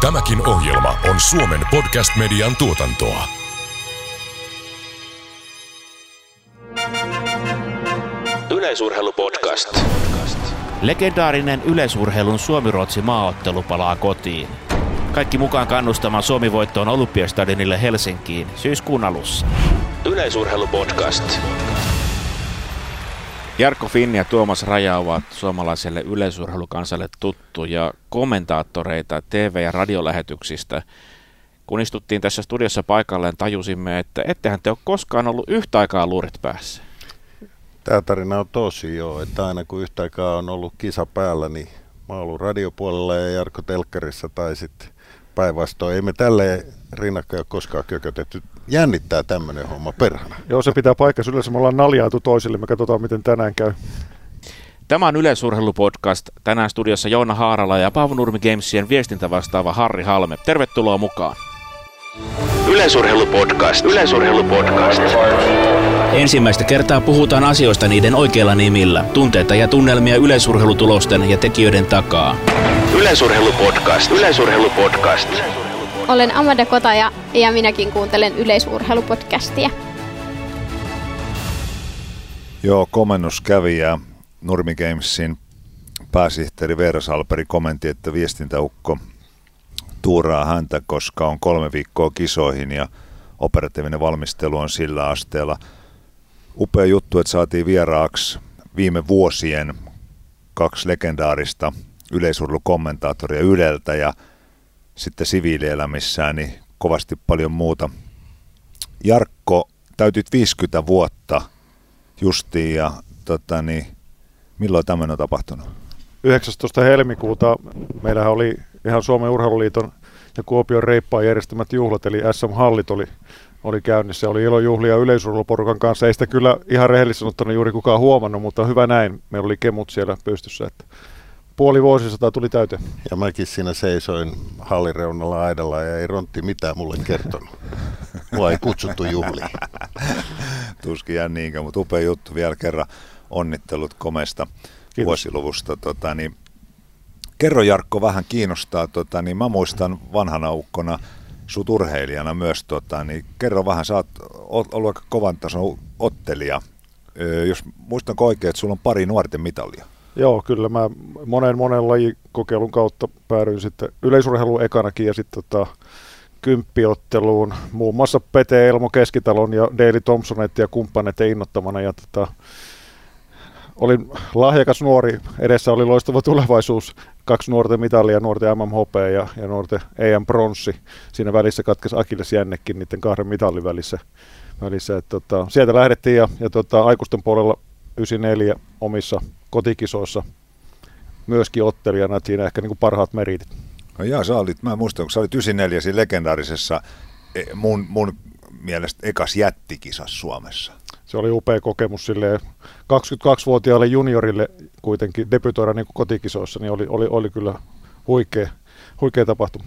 Tämäkin ohjelma on Suomen podcast-median tuotantoa. Yleisurheilupodcast. Legendaarinen yleisurheilun Suomi-Ruotsi maaottelu palaa kotiin. Kaikki mukaan kannustamaan Suomi-voittoon Olympiastadionille Helsinkiin syyskuun alussa. Yleisurheilupodcast. Jarkko Finni ja Tuomas Raja ovat suomalaiselle yleisurheilukansalle tuttuja kommentaattoreita TV- ja radiolähetyksistä. Kun istuttiin tässä studiossa paikalleen, tajusimme, että ettehän te ole koskaan ollut yhtä aikaa luurit päässä. Tämä tarina on tosi joo, että aina kun yhtä aikaa on ollut kisa päällä, niin mä oon ollut radiopuolella ja Jarkko Telkkarissa tai sitten päinvastoin. Ei me tälle rinnakkain ole koskaan kökötetty. Jännittää tämmöinen homma perhana. Joo, se pitää paikkansa. Yleensä me ollaan naljaatu toisille. Me katsotaan, miten tänään käy. Tämä on Yleisurheilupodcast. Tänään studiossa Joona Haarala ja Paavo Nurmi Gamesien viestintä vastaava Harri Halme. Tervetuloa mukaan. Yleisurheilupodcast. Yleisurheilupodcast. Ensimmäistä kertaa puhutaan asioista niiden oikeilla nimillä, tunteita ja tunnelmia yleisurheilutulosten ja tekijöiden takaa. Yleisurheilupodcast. Yleisurheilupodcast. Olen Amanda Kotaja ja minäkin kuuntelen yleisurheilupodcastia. Joo, komennus kävi ja Nurmi Gamesin pääsihteeri Veera Salperi kommentti, että viestintäukko tuuraa häntä, koska on kolme viikkoa kisoihin ja operatiivinen valmistelu on sillä asteella. Upea juttu, että saatiin vieraaksi viime vuosien kaksi legendaarista yleisurheilukommentaattoria Yleltä ja sitten siviilielämissään niin kovasti paljon muuta. Jarkko, täytyt 50 vuotta justiin ja tota, niin, milloin tämmöinen on tapahtunut? 19. helmikuuta meillähän oli ihan Suomen Urheiluliiton ja Kuopion reippaan järjestämät juhlat, eli SM-hallit oli, oli käynnissä. Oli ilojuhlia yleisurheiluporukan kanssa. Ei sitä kyllä ihan rehellisesti sanottuna juuri kukaan huomannut, mutta hyvä näin. Meillä oli kemut siellä pystyssä, että puoli vuosisataa tuli täyteen. Ja mäkin siinä seisoin hallireunalla aidalla ja ei Rontti mitään mulle kertonut. Mua ei kutsuttu juhliin. Tuskin jää niinkään, mutta upea juttu vielä kerran. Onnittelut komesta Kiitos. vuosiluvusta. Tota, niin, kerro Jarkko vähän kiinnostaa, tota, niin mä muistan vanhana ukkona sut urheilijana myös, tota, niin kerro vähän, sä oot ollut aika kovan tason ottelija. Jos muistanko oikein, että sulla on pari nuorten mitalia. Joo, kyllä mä monen monen lajikokeilun kautta päädyin sitten yleisurheiluun ekanakin ja sitten tota, kymppiotteluun. Muun muassa Pete Elmo Keskitalon ja Daily Thompsonet ja kumppaneiden innoittamana. Ja tota, olin lahjakas nuori, edessä oli loistava tulevaisuus, kaksi nuorten mitalia, nuorten MMHP ja, ja nuorten EM pronssi. Siinä välissä katkesi Akilles jännekin niiden kahden mitalin välissä. välissä. Et, tota, sieltä lähdettiin ja, ja tota, aikuisten puolella 94 omissa kotikisoissa myöskin ottelijana, että siinä ehkä niin kuin parhaat meritit. No jaa, sä olit, mä muistan, kun sä olit 94 siinä legendaarisessa e, mun, mun mielestä ekas jättikisas Suomessa. Se oli upea kokemus silleen 22-vuotiaalle juniorille kuitenkin debytoida niin kotikisoissa, niin oli, oli, oli kyllä huikea, huikea tapahtuma.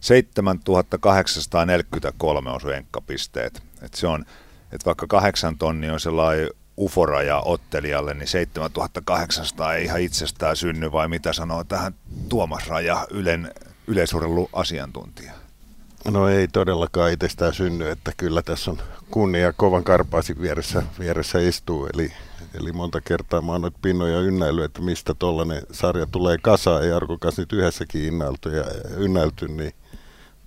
7843 on enkkapisteet. Et se on, että vaikka kahdeksan tonni on sellainen uforaja ottelijalle, niin 7800 ei ihan itsestään synny, vai mitä sanoo tähän Tuomas Raja, Ylen yleisurheiluasiantuntija? No ei todellakaan itsestään synny, että kyllä tässä on kunnia kovan karpaasin vieressä, vieressä istuu. Eli, eli monta kertaa mä oon noita pinnoja ynnäily, että mistä tollainen sarja tulee kasaan. Ja Jarkon kanssa nyt yhdessäkin innäilty ja ynnäilty, niin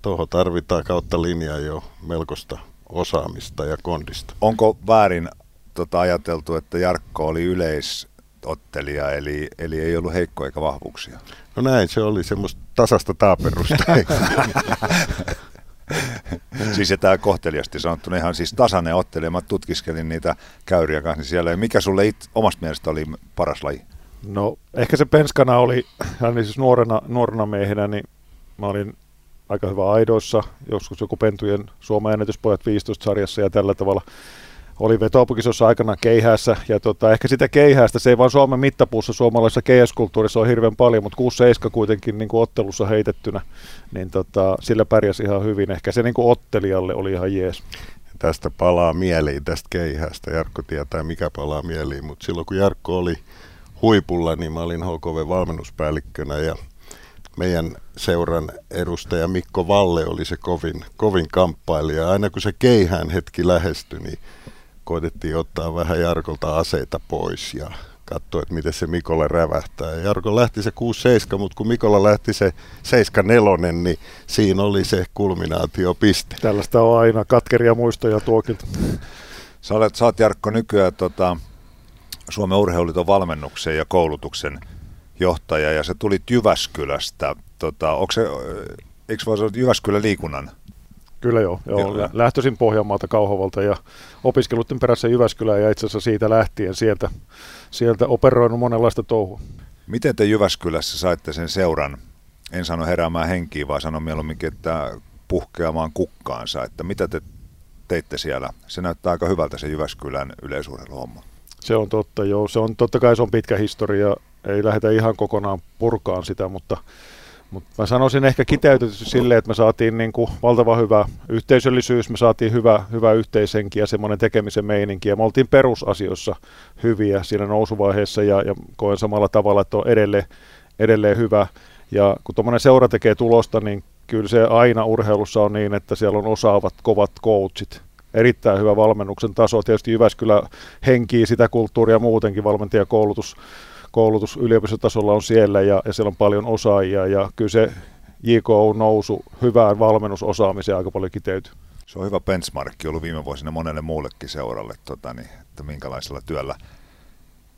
tuohon tarvitaan kautta linjaa jo melkoista osaamista ja kondista. Onko väärin tota, ajateltu, että Jarkko oli yleisottelija, eli, eli ei ollut heikkoja eikä vahvuuksia? No näin, se oli semmoista tasasta taaperusta. siis tämä kohteliasti sanottuna ihan siis tasainen ottelija. Mä tutkiskelin niitä käyriä kanssa niin siellä. Mikä sulle it, omasta mielestä oli paras laji? No ehkä se penskana oli, hän siis nuorena, nuorena miehenä, niin mä olin aika hyvä aidoissa, joskus joku pentujen Suomen ennätyspojat 15-sarjassa ja tällä tavalla oli vetopukisossa aikana keihäässä, ja tota, ehkä sitä keihäästä, se ei vaan Suomen mittapuussa suomalaisessa keihäskulttuurissa on hirveän paljon, mutta 6-7 kuitenkin niin kuin ottelussa heitettynä, niin tota, sillä pärjäsi ihan hyvin. Ehkä se niin kuin ottelijalle oli ihan jees. tästä palaa mieliin tästä keihästä. Jarkko tietää, mikä palaa mieliin, mutta silloin kun Jarkko oli huipulla, niin mä olin HKV-valmennuspäällikkönä ja meidän seuran edustaja Mikko Valle oli se kovin, kovin kamppailija. Aina kun se keihään hetki lähestyi, niin koitettiin ottaa vähän Jarkolta aseita pois ja katsoa, että miten se Mikolle rävähtää. Ja Jarko lähti se 6-7, mutta kun Mikolla lähti se 7-4, niin siinä oli se kulminaatiopiste. Tällaista on aina katkeria muistoja tuokilta. Sä, olet, sä oot Jarkko nykyään tota, Suomen urheiluliiton valmennuksen ja koulutuksen johtaja ja se tuli Jyväskylästä. Tota, onko se, eikö se ole Jyväskylän liikunnan Kyllä joo, joo. Kyllä. lähtöisin Pohjanmaalta Kauhavalta ja opiskelutten perässä Jyväskylään ja itse asiassa siitä lähtien sieltä, sieltä operoinut monenlaista touhua. Miten te Jyväskylässä saitte sen seuran, en sano heräämään henkiin, vaan sano mieluummin, että puhkeamaan kukkaansa, että mitä te teitte siellä? Se näyttää aika hyvältä se Jyväskylän yleisurheiluhomma. Se on totta, joo. Se on, totta kai se on pitkä historia, ei lähdetä ihan kokonaan purkaan sitä, mutta mutta mä sanoisin ehkä kiteytetysti silleen, että me saatiin niin kuin valtava hyvä yhteisöllisyys, me saatiin hyvä, hyvä yhteishenki ja semmoinen tekemisen meininki. Ja me oltiin perusasioissa hyviä siinä nousuvaiheessa ja, ja koen samalla tavalla, että on edelleen, edelleen hyvä. Ja kun tuommoinen seura tekee tulosta, niin kyllä se aina urheilussa on niin, että siellä on osaavat, kovat coachit. Erittäin hyvä valmennuksen taso. Tietysti Jyväskylä henkii sitä kulttuuria muutenkin, valmentajakoulutus koulutus yliopistotasolla on siellä ja, ja siellä on paljon osaajia ja kyllä se JKU-nousu hyvään valmennusosaamiseen aika paljon kiteytyy. Se on hyvä benchmarkki ollut viime vuosina monelle muullekin seuralle, tota, niin, että minkälaisella työllä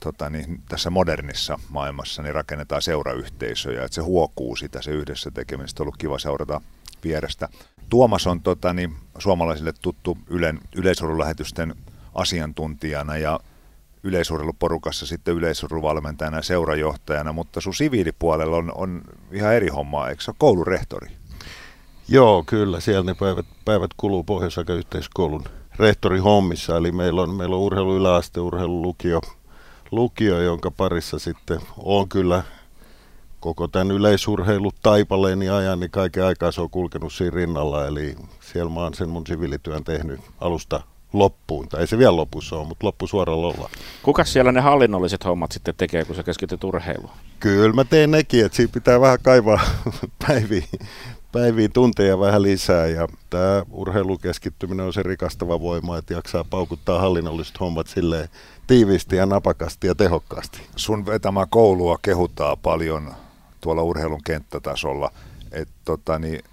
tota, niin, tässä modernissa maailmassa niin rakennetaan seurayhteisöjä, että se huokuu sitä, se yhdessä tekemistä on ollut kiva seurata vierestä. Tuomas on tota, niin, suomalaisille tuttu Ylen yleisurheilulähetysten asiantuntijana ja yleisurheiluporukassa sitten yleisurheiluvalmentajana ja seurajohtajana, mutta sun siviilipuolella on, on ihan eri hommaa, eikö se ole koulurehtori? Joo, kyllä. Siellä ne päivät, päivät kuluu pohjois yhteiskoulun rehtorihommissa. Eli meillä on, meillä on urheilu yläaste, urheilulukio, lukio, jonka parissa sitten on kyllä koko tämän yleisurheilutaipaleeni ajan, niin kaiken aikaa se on kulkenut siinä rinnalla. Eli siellä mä oon sen mun siviilityön tehnyt alusta loppuun. Tai ei se vielä lopussa ole, mutta loppusuoralla ollaan. Kuka siellä ne hallinnolliset hommat sitten tekee, kun sä keskityt urheiluun? Kyllä mä teen nekin, että siinä pitää vähän kaivaa päiviä, päiviä tunteja vähän lisää. Ja tämä urheilukeskittyminen on se rikastava voima, että jaksaa paukuttaa hallinnolliset hommat silleen tiiviisti ja napakasti ja tehokkaasti. Sun vetämä koulua kehutaan paljon tuolla urheilun kenttätasolla. Et, tota, niin,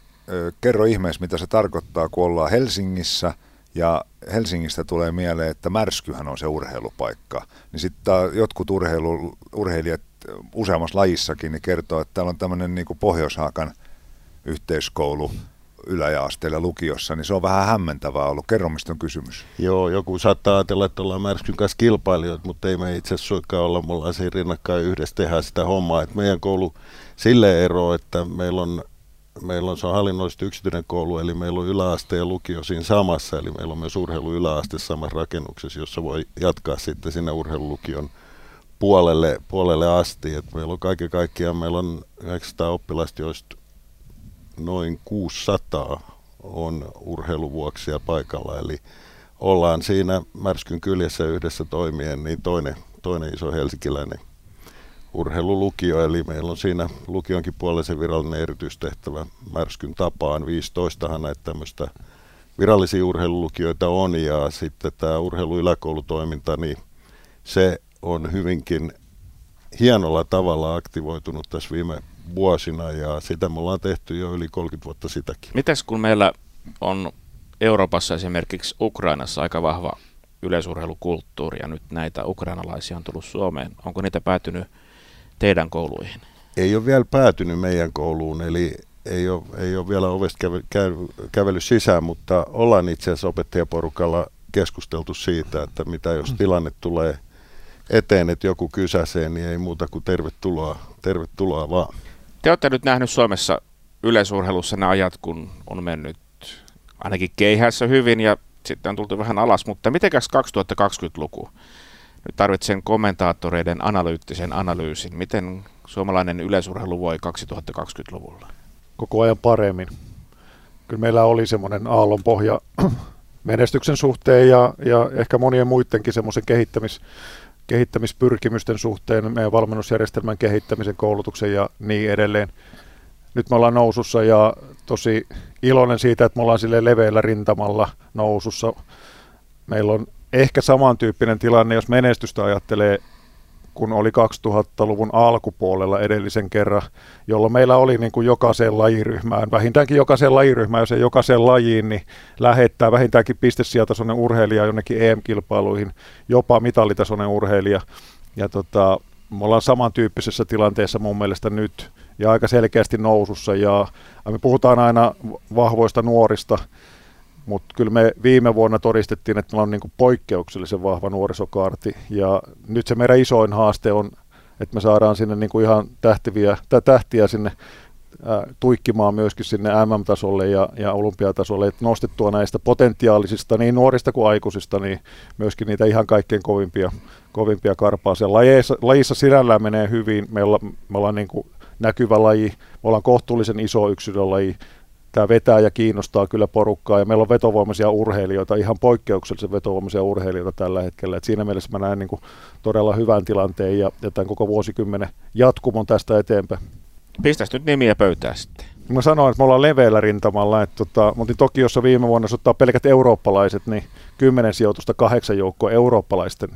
kerro ihmeessä, mitä se tarkoittaa, kun ollaan Helsingissä – ja Helsingistä tulee mieleen, että Märskyhän on se urheilupaikka. Niin sitten jotkut urheilu, urheilijat useammassa lajissakin niin kertoo, että täällä on tämmöinen niin Pohjoishaakan yhteiskoulu ylä- ja asteella lukiossa, niin se on vähän hämmentävää ollut. Kerro, mistä on kysymys. Joo, joku saattaa ajatella, että ollaan Märskyn kanssa kilpailijoita, mutta ei me itse asiassa olla. Me ollaan siinä rinnakkain yhdessä tehdä sitä hommaa. Et meidän koulu sille ero, että meillä on meillä on, se on hallinnollisesti yksityinen koulu, eli meillä on yläaste ja lukio siinä samassa, eli meillä on myös urheilu yläaste samassa rakennuksessa, jossa voi jatkaa sitten sinne urheilulukion puolelle, puolelle asti. Et meillä on kaiken kaikkiaan, meillä on 900 oppilasta, joista noin 600 on urheiluvuoksia paikalla, eli ollaan siinä Märskyn kyljessä yhdessä toimien, niin toinen, toinen iso helsinkiläinen urheilulukio, eli meillä on siinä lukionkin puolella se virallinen erityistehtävä Märskyn tapaan. 15 näitä tämmöistä virallisia urheilulukioita on, ja sitten tämä urheiluyläkoulutoiminta, niin se on hyvinkin hienolla tavalla aktivoitunut tässä viime vuosina, ja sitä me ollaan tehty jo yli 30 vuotta sitäkin. Mites kun meillä on Euroopassa esimerkiksi Ukrainassa aika vahva yleisurheilukulttuuri, ja nyt näitä ukrainalaisia on tullut Suomeen, onko niitä päätynyt teidän kouluihin? Ei ole vielä päätynyt meidän kouluun, eli ei ole, ei ole vielä ovesta käve, käy, kävellyt sisään, mutta ollaan itse asiassa opettajaporukalla keskusteltu siitä, että mitä jos tilanne tulee eteen, että joku kysäsee, niin ei muuta kuin tervetuloa, tervetuloa vaan. Te olette nyt nähnyt Suomessa yleisurheilussa ne ajat, kun on mennyt ainakin keihässä hyvin ja sitten on tultu vähän alas, mutta mitenkäs 2020-luku? Nyt tarvitsen kommentaattoreiden analyyttisen analyysin. Miten suomalainen yleisurheilu voi 2020-luvulla? Koko ajan paremmin. Kyllä meillä oli semmoinen aallon pohja menestyksen suhteen ja, ja ehkä monien muidenkin semmoisen kehittämis, kehittämispyrkimysten suhteen, meidän valmennusjärjestelmän kehittämisen, koulutuksen ja niin edelleen. nyt me ollaan nousussa ja tosi iloinen siitä, että me ollaan sille leveällä rintamalla nousussa. Meillä on ehkä samantyyppinen tilanne, jos menestystä ajattelee kun oli 2000-luvun alkupuolella edellisen kerran, jolloin meillä oli niin kuin jokaiseen lajiryhmään, vähintäänkin jokaiseen lajiryhmään, jos ei jokaiseen lajiin, niin lähettää vähintäänkin pistesijatasoinen urheilija jonnekin EM-kilpailuihin, jopa mitallitasoinen urheilija. Ja tota, me ollaan samantyyppisessä tilanteessa mun mielestä nyt ja aika selkeästi nousussa ja me puhutaan aina vahvoista nuorista, mutta kyllä me viime vuonna todistettiin, että meillä on niin poikkeuksellisen vahva nuorisokaarti. Ja nyt se meidän isoin haaste on, että me saadaan sinne niin kuin ihan tähtiviä, tai tähtiä sinne ää, tuikkimaan myöskin sinne MM-tasolle ja, ja olympiatasolle, että nostettua näistä potentiaalisista, niin nuorista kuin aikuisista, niin myöskin niitä ihan kaikkein kovimpia, kovimpia karpaasia. Lajissa, lajissa sinällään menee hyvin, me ollaan, me ollaan niin kuin näkyvä laji, me ollaan kohtuullisen iso yksilölaji, tämä vetää ja kiinnostaa kyllä porukkaa ja meillä on vetovoimaisia urheilijoita, ihan poikkeuksellisen vetovoimaisia urheilijoita tällä hetkellä. Et siinä mielessä mä näen niin kuin todella hyvän tilanteen ja, ja tämän koko vuosikymmenen jatkumon tästä eteenpäin. Pistäisi nyt nimiä pöytään sitten. Mä sanoin, että me ollaan leveällä rintamalla. Että tota, mutta Tokiossa viime vuonna, jos ottaa pelkät eurooppalaiset, niin kymmenen sijoitusta kahdeksan joukkoa eurooppalaisten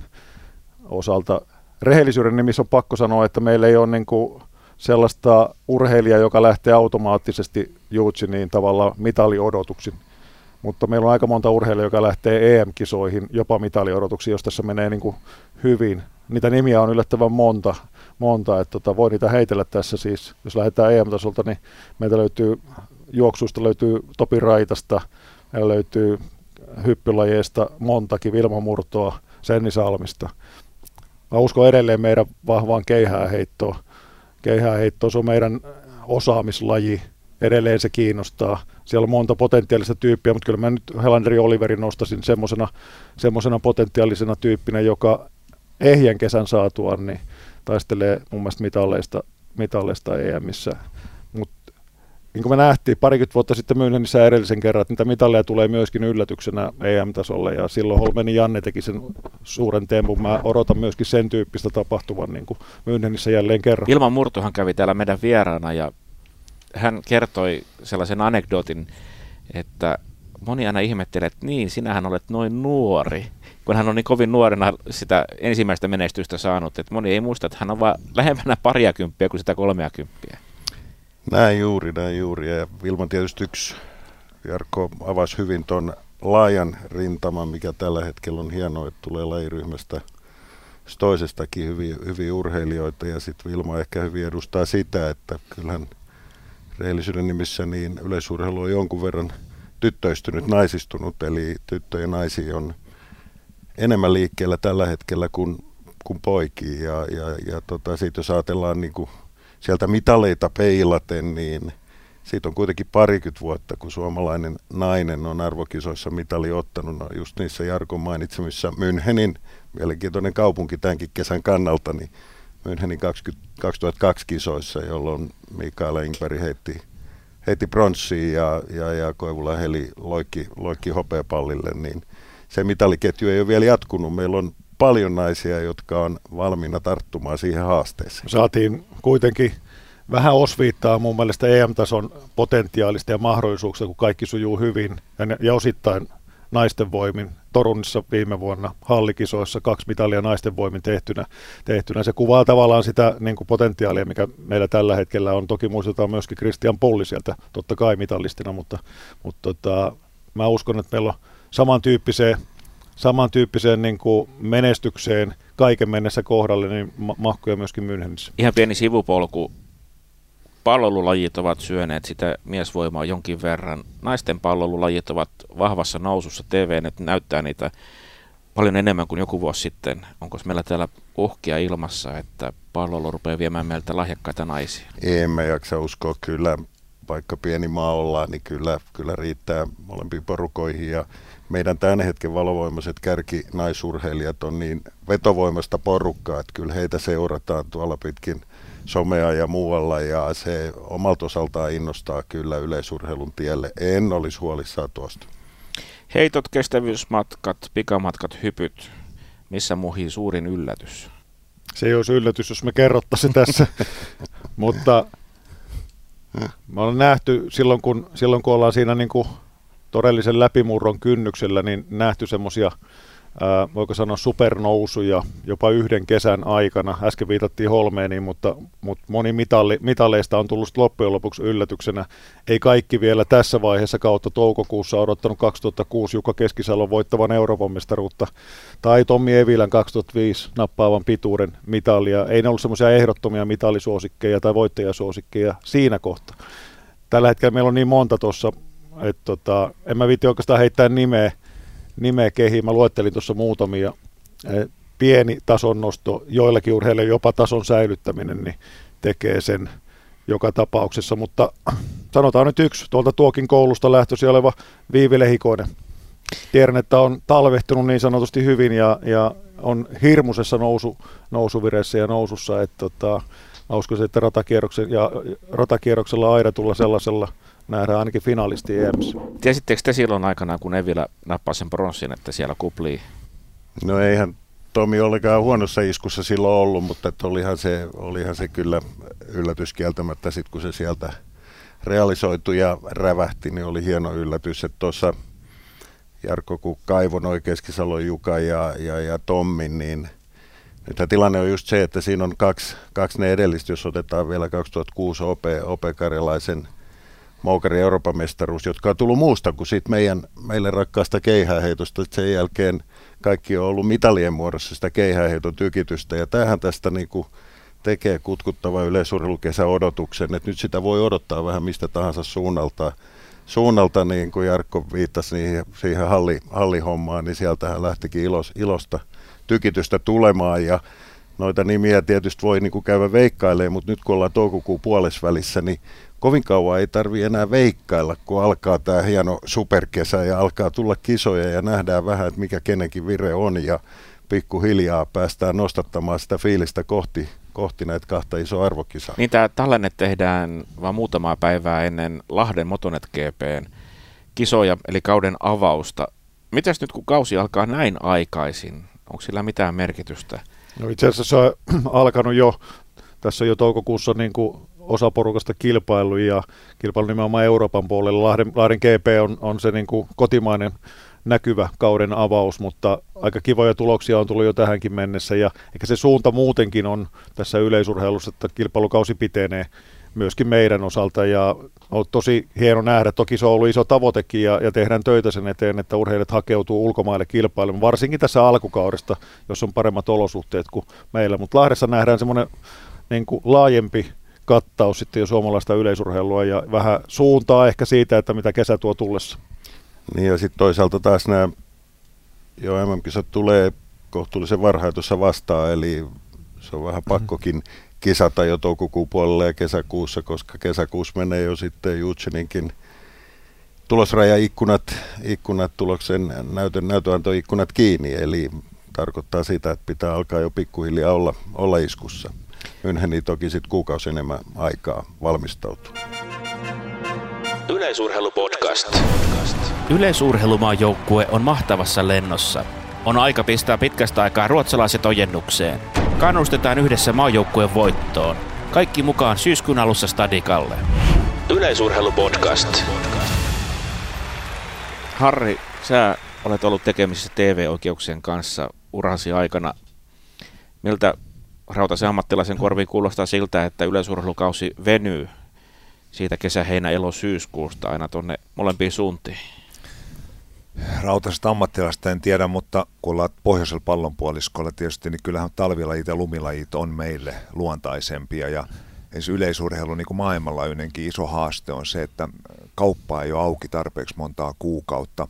osalta. Rehellisyyden nimissä on pakko sanoa, että meillä ei ole niin kuin sellaista urheilijaa, joka lähtee automaattisesti Juutsiniin tavallaan mitaliodotuksin. Mutta meillä on aika monta urheilijaa, joka lähtee EM-kisoihin jopa mitaliodotuksiin, jos tässä menee niin kuin hyvin. Niitä nimiä on yllättävän monta, monta että tota, voi niitä heitellä tässä siis. Jos lähdetään EM-tasolta, niin meiltä löytyy juoksuista, löytyy Topi Raitasta, meillä löytyy hyppylajeista montakin, Vilma Murtoa, Senni Salmista. Mä uskon edelleen meidän vahvaan keihää heittoon keihääheitto, se on meidän osaamislaji, edelleen se kiinnostaa. Siellä on monta potentiaalista tyyppiä, mutta kyllä mä nyt Helanderi Oliverin nostaisin semmoisena, semmoisena potentiaalisena tyyppinä, joka ehjän kesän saatuaan niin taistelee mun mielestä mitalleista, mitalleista EMissä niin kuin me nähtiin parikymmentä vuotta sitten Münchenissä edellisen kerran, että niitä mitalleja tulee myöskin yllätyksenä EM-tasolle ja silloin Holmeni Janne teki sen suuren tempun. Mä odotan myöskin sen tyyppistä tapahtuvan niin kuin Münchenissä jälleen kerran. Ilman Murtohan kävi täällä meidän vieraana ja hän kertoi sellaisen anekdootin, että moni aina ihmettelee, että niin, sinähän olet noin nuori, kun hän on niin kovin nuorena sitä ensimmäistä menestystä saanut, että moni ei muista, että hän on vaan lähempänä pariakymppiä kuin sitä kolmeakymppiä. Näin juuri, näin juuri. Ja Vilma tietysti yksi, Jarkko avasi hyvin tuon laajan rintaman, mikä tällä hetkellä on hienoa, että tulee lajiryhmästä toisestakin hyviä, hyviä urheilijoita. Ja sitten Vilma ehkä hyvin edustaa sitä, että kyllähän rehellisyyden nimissä niin yleisurheilu on jonkun verran tyttöistynyt, naisistunut, eli tyttö ja naisia on enemmän liikkeellä tällä hetkellä kuin, kuin poikia. Ja, ja, ja tota, siitä jos ajatellaan niin kuin sieltä mitaleita peilaten, niin siitä on kuitenkin parikymmentä vuotta, kun suomalainen nainen on arvokisoissa mitali ottanut, no just niissä Jarkon mainitsemissa Münchenin, mielenkiintoinen kaupunki tämänkin kesän kannalta, niin Münchenin 20, 2002 kisoissa, jolloin Mikael Engberg heitti, heitti pronssiin ja, ja, ja Koivula Heli loikki, loikki hopeapallille, niin se mitaliketju ei ole vielä jatkunut. Meillä on paljon naisia, jotka on valmiina tarttumaan siihen haasteeseen. Saatiin kuitenkin vähän osviittaa mun mielestä EM-tason potentiaalista ja mahdollisuuksia, kun kaikki sujuu hyvin ja, ja osittain naisten voimin. Torunissa viime vuonna hallikisoissa kaksi mitalia naisten voimin tehtynä. tehtynä. Se kuvaa tavallaan sitä niin kuin potentiaalia, mikä meillä tällä hetkellä on. Toki muistetaan myöskin Christian Polli sieltä, totta kai mitallistina, mutta, mutta tota, mä uskon, että meillä on samantyyppiseen samantyyppiseen niin kuin menestykseen kaiken mennessä kohdalle, niin ma- mahkuja myöskin Münchenissä. Ihan pieni sivupolku. Pallolulajit ovat syöneet sitä miesvoimaa jonkin verran. Naisten pallolulajit ovat vahvassa nousussa. TV nyt näyttää niitä paljon enemmän kuin joku vuosi sitten. Onko meillä täällä uhkia ilmassa, että palloilu rupeaa viemään meiltä lahjakkaita naisia? Emme jaksa uskoa kyllä, vaikka pieni maa ollaan, niin kyllä, kyllä riittää molempiin porukoihin ja meidän tämän hetken valovoimaiset kärkinaisurheilijat on niin vetovoimasta porukkaa, että kyllä heitä seurataan tuolla pitkin somea ja muualla ja se omalta osaltaan innostaa kyllä yleisurheilun tielle. En olisi huolissaan tuosta. Heitot, kestävyysmatkat, pikamatkat, hypyt. Missä muhii suurin yllätys? Se ei olisi yllätys, jos me kerrottaisiin tässä, mutta Me ollaan nähty silloin, kun, silloin kun ollaan siinä niin kuin todellisen läpimurron kynnyksellä, niin nähty semmoisia ää, voiko sanoa supernousuja jopa yhden kesän aikana. Äsken viitattiin Holmeeniin, mutta, mutta moni mitalli, mitalleista on tullut loppujen lopuksi yllätyksenä. Ei kaikki vielä tässä vaiheessa kautta toukokuussa odottanut 2006 Jukka Keskisalon voittavan Euroopan mestaruutta tai Tommi Evilän 2005 nappaavan pituuden mitalia. Ei ne ollut semmoisia ehdottomia mitalisuosikkeja tai voittajasuosikkeja siinä kohtaa. Tällä hetkellä meillä on niin monta tuossa, että tota, en mä viitti oikeastaan heittää nimeä, nimeä kehiin. Mä luettelin tuossa muutamia. Eh, pieni tason nosto, joillakin urheilijoilla jopa tason säilyttäminen, niin tekee sen joka tapauksessa. Mutta sanotaan nyt yksi, tuolta tuokin koulusta lähtöisin oleva Viivi Lehikoinen. Tiedän, että on talvehtunut niin sanotusti hyvin ja, ja on hirmuisessa nousu, nousuvireessä ja nousussa, että tota, mä uskoisin, että ratakierroksen, ja ratakierroksella aina tulla sellaisella nähdään ainakin finalisti EMS. Tiesittekö te silloin aikana, kun Evillä nappasi sen bronssin, että siellä kuplii? No eihän Tomi ollenkaan huonossa iskussa silloin ollut, mutta että olihan, se, olihan se kyllä yllätys kieltämättä sitten, kun se sieltä realisoitui ja rävähti, niin oli hieno yllätys, että tuossa Jarkko, kun kaivoi noin Keskisalon Juka ja, ja, ja Tommi, niin nythän tilanne on just se, että siinä on kaksi, kaksi ne edellistä, jos otetaan vielä 2006 OP, OP Karjalaisen Moukarin Euroopan mestaruus, jotka on tullut muusta kuin siitä meidän, meille rakkaasta keihääheitosta. Sen jälkeen kaikki on ollut mitalien muodossa sitä keihääheiton tykitystä ja tähän tästä niin kuin tekee kutkuttava yleisurheilukesä odotuksen, että nyt sitä voi odottaa vähän mistä tahansa suunnalta. Suunnalta, niin kuin Jarkko viittasi niihin, siihen halli, hallihommaan, niin sieltähän lähtikin ilos, ilosta tykitystä tulemaan ja noita nimiä tietysti voi niin kuin käydä veikkailemaan, mutta nyt kun ollaan toukokuun puolesvälissä, niin kovin kauan ei tarvi enää veikkailla, kun alkaa tämä hieno superkesä ja alkaa tulla kisoja ja nähdään vähän, että mikä kenenkin vire on ja pikkuhiljaa päästään nostattamaan sitä fiilistä kohti, kohti näitä kahta isoa arvokisaa. Niin tämä tallenne tehdään vain muutamaa päivää ennen Lahden Motonet GPn kisoja, eli kauden avausta. Mitäs nyt kun kausi alkaa näin aikaisin? Onko sillä mitään merkitystä? No itse asiassa se on alkanut jo tässä jo toukokuussa niin kuin osa porukasta kilpailu ja kilpailu nimenomaan Euroopan puolella. Lahden, Lahden GP on, on se niin kuin kotimainen näkyvä kauden avaus, mutta aika kivoja tuloksia on tullut jo tähänkin mennessä ja ehkä se suunta muutenkin on tässä yleisurheilussa, että kilpailukausi pitenee myöskin meidän osalta ja on tosi hieno nähdä. Toki se on ollut iso tavoitekin ja, ja tehdään töitä sen eteen, että urheilijat hakeutuu ulkomaille kilpailemaan, varsinkin tässä alkukaudesta, jos on paremmat olosuhteet kuin meillä. Mutta Lahdessa nähdään semmoinen niin laajempi kattaus sitten jo suomalaista yleisurheilua ja vähän suuntaa ehkä siitä, että mitä kesä tuo tullessa. Niin ja sitten toisaalta taas nämä jo MM-kisat tulee kohtuullisen varhain tuossa vastaan, eli se on vähän mhm. pakkokin kisata jo toukokuun puolella ja kesäkuussa, koska kesäkuussa menee jo sitten Jutseninkin tulosrajaikkunat ikkunat, tuloksen näytön, näytönantoikkunat kiinni, eli tarkoittaa sitä, että pitää alkaa jo pikkuhiljaa olla, olla iskussa. Müncheni toki sitten kuukausi enemmän aikaa valmistautua. Yleisurheilupodcast. Yleisurheilumaajoukkue on mahtavassa lennossa. On aika pistää pitkästä aikaa ruotsalaiset ojennukseen. Kannustetaan yhdessä maajoukkueen voittoon. Kaikki mukaan syyskuun alussa Stadikalle. Yleisurheilupodcast. Harri, sä olet ollut tekemisissä TV-oikeuksien kanssa urasi aikana. Miltä rautaisen ammattilaisen korviin kuulostaa siltä, että yleisurheilukausi venyy siitä kesä, heinä, elo, syyskuusta aina tuonne molempiin suuntiin? Rautaisesta ammattilaista en tiedä, mutta kun ollaan pohjoisella pallonpuoliskolla tietysti, niin kyllähän talvilajit ja lumilajit on meille luontaisempia ja ensi yleisurheilu niin kuin maailmanlaajuinenkin iso haaste on se, että kauppa ei ole auki tarpeeksi montaa kuukautta.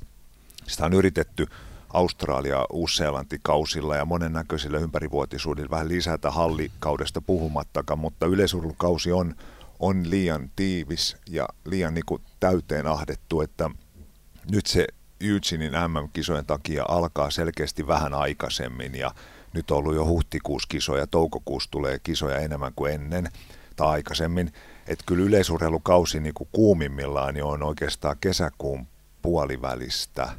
Sitä on yritetty Australia, Uus-Seelanti kausilla ja monennäköisillä ympärivuotisuudilla vähän lisätä hallikaudesta puhumattakaan, mutta yleisurheilukausi on, on liian tiivis ja liian niin kuin täyteen ahdettu, että nyt se Eugenein MM-kisojen takia alkaa selkeästi vähän aikaisemmin ja nyt on ollut jo huhtikuussa kisoja, toukokuussa tulee kisoja enemmän kuin ennen tai aikaisemmin. Että kyllä yleisurheilukausi niin kuin kuumimmillaan niin on oikeastaan kesäkuun puolivälistä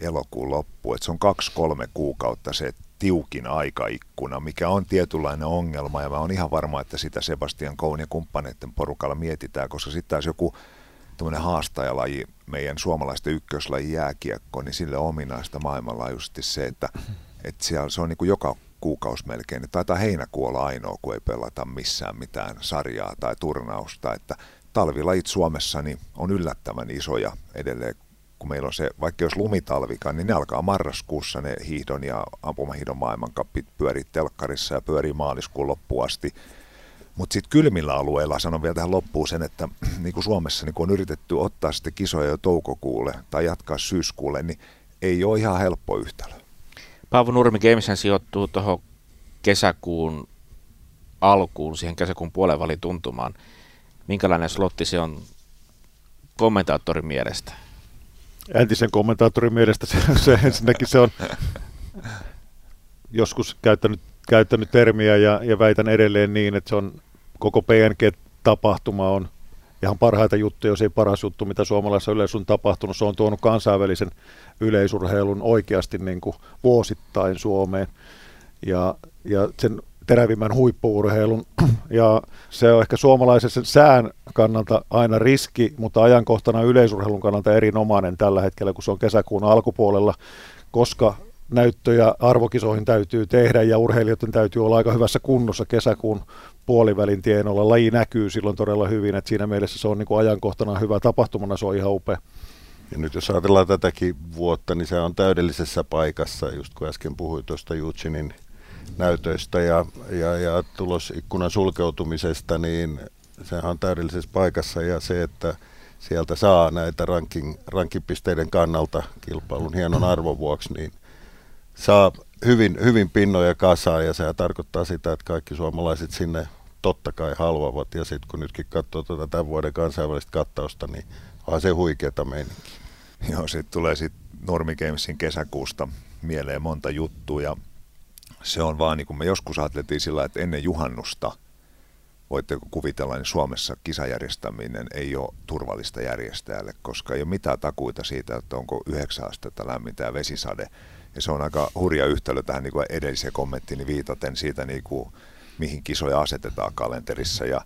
elokuun loppu. Että se on kaksi-kolme kuukautta se tiukin aikaikkuna, mikä on tietynlainen ongelma, ja mä oon ihan varma, että sitä Sebastian Koun ja kumppaneiden porukalla mietitään, koska sitten taas joku tämmöinen haastajalaji, meidän suomalaisten ykköslaji jääkiekko, niin sille on ominaista maailmanlaajuisesti se, että, että siellä se on niin kuin joka kuukausi melkein. Taitaa heinäkuu olla ainoa, kun ei pelata missään mitään sarjaa tai turnausta. Että talvilajit Suomessa niin on yllättävän isoja edelleen, kun meillä on se, vaikka jos lumitalvikaan, niin ne alkaa marraskuussa ne hiihdon ja ampumahiihdon maailmankappit pyörii telkkarissa ja pyörii maaliskuun loppuun asti. Mutta sitten kylmillä alueilla sanon vielä tähän loppuun sen, että niin kuin Suomessa niin kun on yritetty ottaa sitten kisoja jo toukokuulle tai jatkaa syyskuulle, niin ei ole ihan helppo yhtälö. Paavo Nurmi Gamesen sijoittuu tuohon kesäkuun alkuun, siihen kesäkuun puolen tuntumaan. Minkälainen slotti se on kommentaattorin mielestä? Entisen kommentaattorin mielestä se, se ensinnäkin se on joskus käyttänyt, käyttänyt termiä ja, ja väitän edelleen niin, että se on koko PNG-tapahtuma on ihan parhaita juttuja, jos ei paras juttu, mitä suomalaisessa yleisössä on tapahtunut. Se on tuonut kansainvälisen yleisurheilun oikeasti niin kuin vuosittain Suomeen ja, ja sen terävimmän huippuurheilun. Ja se on ehkä suomalaisen sään kannalta aina riski, mutta ajankohtana yleisurheilun kannalta erinomainen tällä hetkellä, kun se on kesäkuun alkupuolella, koska näyttöjä arvokisoihin täytyy tehdä ja urheilijoiden täytyy olla aika hyvässä kunnossa kesäkuun puolivälin tienoilla. Laji näkyy silloin todella hyvin, että siinä mielessä se on niin kuin ajankohtana hyvä tapahtumana, se on ihan upea. Ja nyt jos ajatellaan tätäkin vuotta, niin se on täydellisessä paikassa, just kun äsken puhuin tuosta Jutsinin näytöistä ja, ja, ja tulosikkunan sulkeutumisesta, niin sehän on täydellisessä paikassa ja se, että sieltä saa näitä ranking, rankipisteiden kannalta kilpailun hienon arvon vuoksi, niin saa hyvin, hyvin pinnoja kasaan ja se tarkoittaa sitä, että kaikki suomalaiset sinne totta kai haluavat. Ja sitten kun nytkin katsoo tuota tämän vuoden kansainvälistä kattausta, niin on se huikeata meininki. Joo, sitten tulee sitten Normi Gamesin kesäkuusta mieleen monta juttua ja se on vaan niin kuin me joskus ajateltiin sillä, että ennen juhannusta, voitteko kuvitella, niin Suomessa kisajärjestäminen ei ole turvallista järjestäjälle, koska ei ole mitään takuita siitä, että onko yhdeksän astetta lämmintä ja vesisade. Ja se on aika hurja yhtälö tähän niin kuin edelliseen kommenttiin viitaten siitä, niin kuin, mihin kisoja asetetaan kalenterissa. Ja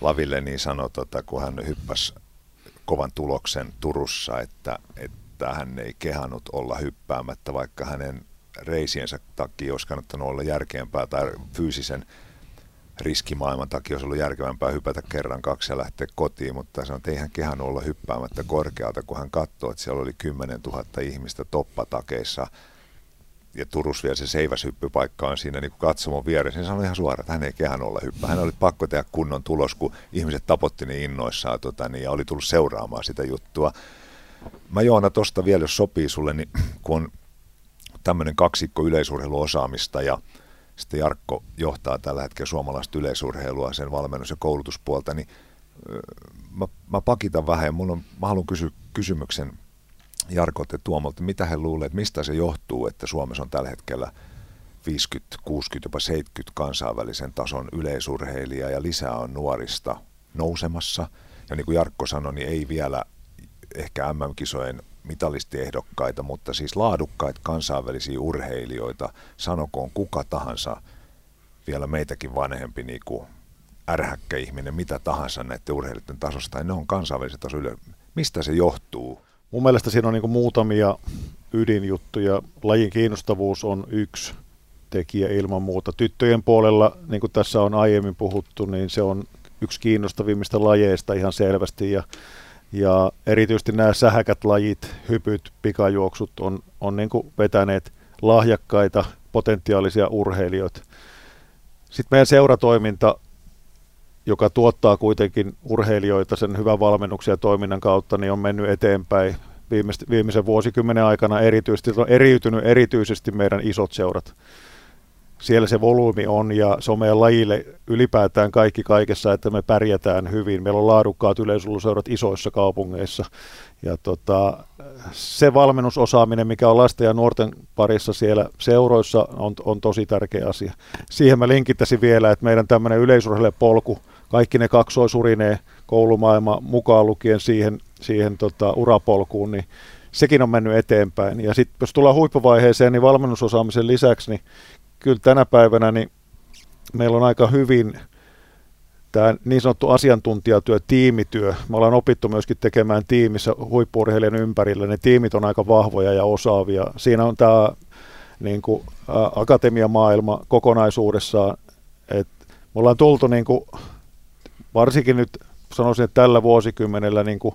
Laville niin sanoi, tota, kun hän hyppäsi kovan tuloksen Turussa, että, että hän ei kehannut olla hyppäämättä, vaikka hänen reisiensä takia olisi kannattanut olla järkeämpää tai fyysisen riskimaailman takia olisi ollut järkevämpää hypätä kerran kaksi ja lähteä kotiin, mutta sanoi, että ei hän kehän olla hyppäämättä korkealta, kun hän katsoi, että siellä oli 10 000 ihmistä toppatakeissa ja Turussa vielä se seiväshyppypaikka on siinä niin kuin katsomon vieressä, niin sanoi ihan suoraan, että hän ei kehän olla hyppää. Hän oli pakko tehdä kunnon tulos, kun ihmiset tapotti niin innoissaan tota, niin, ja oli tullut seuraamaan sitä juttua. Mä Joona tosta vielä, jos sopii sulle, niin kun on tämmöinen kaksikko yleisurheiluosaamista ja sitten Jarkko johtaa tällä hetkellä suomalaista yleisurheilua, sen valmennus- ja koulutuspuolta, niin mä, mä pakitan vähän. Mulla on, mä haluan kysyä kysymyksen Jarkot ja Tuomolta, mitä he luulevat, mistä se johtuu, että Suomessa on tällä hetkellä 50, 60, jopa 70 kansainvälisen tason yleisurheilijaa ja lisää on nuorista nousemassa. Ja niin kuin Jarkko sanoi, niin ei vielä ehkä MM-kisojen mitalistiehdokkaita, mutta siis laadukkaita kansainvälisiä urheilijoita, sanokoon kuka tahansa, vielä meitäkin vanhempi niin kuin ärhäkkä ihminen, mitä tahansa näiden urheilijoiden tasosta, ne on kansainväliset taso yle. Mistä se johtuu? Mun mielestä siinä on niin muutamia ydinjuttuja. Lajin kiinnostavuus on yksi tekijä ilman muuta. Tyttöjen puolella, niin kuin tässä on aiemmin puhuttu, niin se on yksi kiinnostavimmista lajeista ihan selvästi. Ja, ja erityisesti nämä sähäkät lajit, hypyt, pikajuoksut on, on niin kuin vetäneet lahjakkaita potentiaalisia urheilijoita. Sitten meidän seuratoiminta joka tuottaa kuitenkin urheilijoita sen hyvän valmennuksen ja toiminnan kautta, niin on mennyt eteenpäin viimeisen vuosikymmenen aikana erityisesti, on eriytynyt erityisesti meidän isot seurat. Siellä se volyymi on ja se on meidän lajille ylipäätään kaikki kaikessa, että me pärjätään hyvin. Meillä on laadukkaat yleisöluseurat isoissa kaupungeissa ja tota, se valmennusosaaminen, mikä on lasten ja nuorten parissa siellä seuroissa, on, on tosi tärkeä asia. Siihen mä linkittäisin vielä, että meidän tämmöinen yleisurheilijapolku polku kaikki ne kaksoisurineen koulumaailma mukaan lukien siihen, siihen tota, urapolkuun, niin sekin on mennyt eteenpäin. Ja sitten jos tullaan huippuvaiheeseen, niin valmennusosaamisen lisäksi, niin kyllä tänä päivänä niin meillä on aika hyvin tämä niin sanottu asiantuntijatyö, tiimityö. Me ollaan opittu myöskin tekemään tiimissä huippuurheilijan ympärillä. Ne tiimit on aika vahvoja ja osaavia. Siinä on tämä niin kuin, ä, akatemiamaailma kokonaisuudessaan. Et me ollaan tultu niin kuin, varsinkin nyt sanoisin, että tällä vuosikymmenellä niin kuin,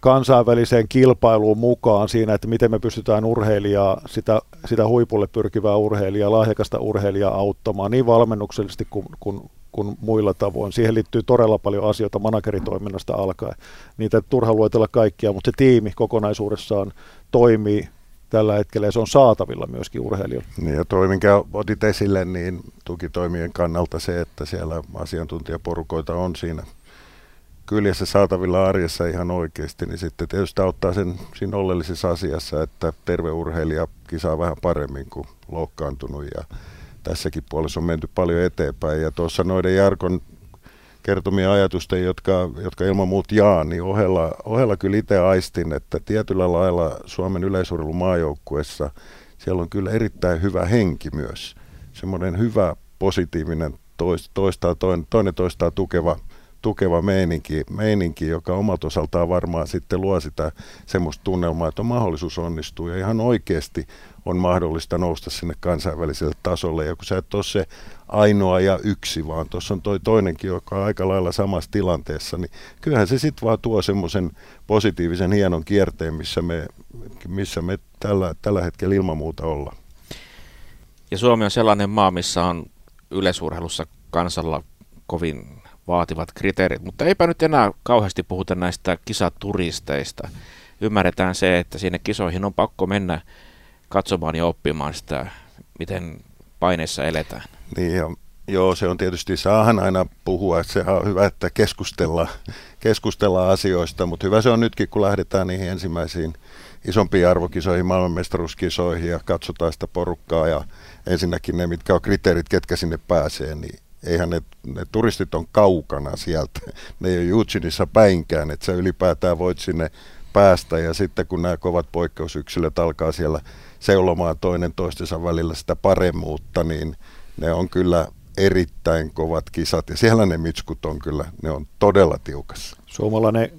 kansainväliseen kilpailuun mukaan siinä, että miten me pystytään urheilijaa, sitä, sitä huipulle pyrkivää urheilijaa, lahjakasta urheilijaa auttamaan niin valmennuksellisesti kuin, kuin, kuin muilla tavoin. Siihen liittyy todella paljon asioita manageritoiminnasta alkaen. Niitä turha luetella kaikkia, mutta se tiimi kokonaisuudessaan toimii tällä hetkellä ja se on saatavilla myöskin urheilijoille. Niin ja toi, minkä otit esille, niin tukitoimien kannalta se, että siellä asiantuntijaporukoita on siinä kyljessä saatavilla arjessa ihan oikeasti, niin sitten tietysti auttaa sen siinä oleellisessa asiassa, että terve urheilija kisaa vähän paremmin kuin loukkaantunut ja tässäkin puolessa on menty paljon eteenpäin. Ja tuossa noiden Jarkon kertomia ajatusten, jotka, jotka ilman muut jaan, niin ohella, ohella kyllä itse aistin, että tietyllä lailla Suomen yleisurheilun maajoukkuessa siellä on kyllä erittäin hyvä henki myös. Semmoinen hyvä, positiivinen, toistaa, toinen, toinen toistaa tukeva tukeva meininki, meininki, joka omalta osaltaan varmaan sitten luo sitä semmoista tunnelmaa, että on mahdollisuus onnistua ja ihan oikeasti on mahdollista nousta sinne kansainväliselle tasolle. Ja kun sä et ole se ainoa ja yksi, vaan tuossa on toi toinenkin, joka on aika lailla samassa tilanteessa, niin kyllähän se sitten vaan tuo semmoisen positiivisen hienon kierteen, missä me, missä me tällä, tällä hetkellä ilman muuta ollaan. Ja Suomi on sellainen maa, missä on yleisurheilussa kansalla kovin vaativat kriteerit, mutta eipä nyt enää kauheasti puhuta näistä kisaturisteista. Ymmärretään se, että sinne kisoihin on pakko mennä katsomaan ja oppimaan sitä, miten paineessa eletään. Niin ja Joo, se on tietysti, saahan aina puhua, että se on hyvä, että keskustellaan, keskustellaan asioista, mutta hyvä se on nytkin, kun lähdetään niihin ensimmäisiin isompiin arvokisoihin, maailmanmestaruuskisoihin ja katsotaan sitä porukkaa ja ensinnäkin ne, mitkä on kriteerit, ketkä sinne pääsee, niin eihän ne, ne turistit on kaukana sieltä. Ne ei ole Jutsinissa päinkään, että sä ylipäätään voit sinne päästä. Ja sitten kun nämä kovat poikkeusyksilöt alkaa siellä seulomaan toinen toistensa välillä sitä paremmuutta, niin ne on kyllä erittäin kovat kisat. Ja siellä ne mitskut on kyllä, ne on todella tiukassa. Suomalainen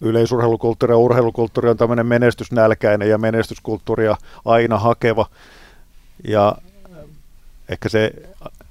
yleisurheilukulttuuri ja urheilukulttuuri on tämmöinen menestysnälkäinen ja menestyskulttuuria aina hakeva. Ja ehkä se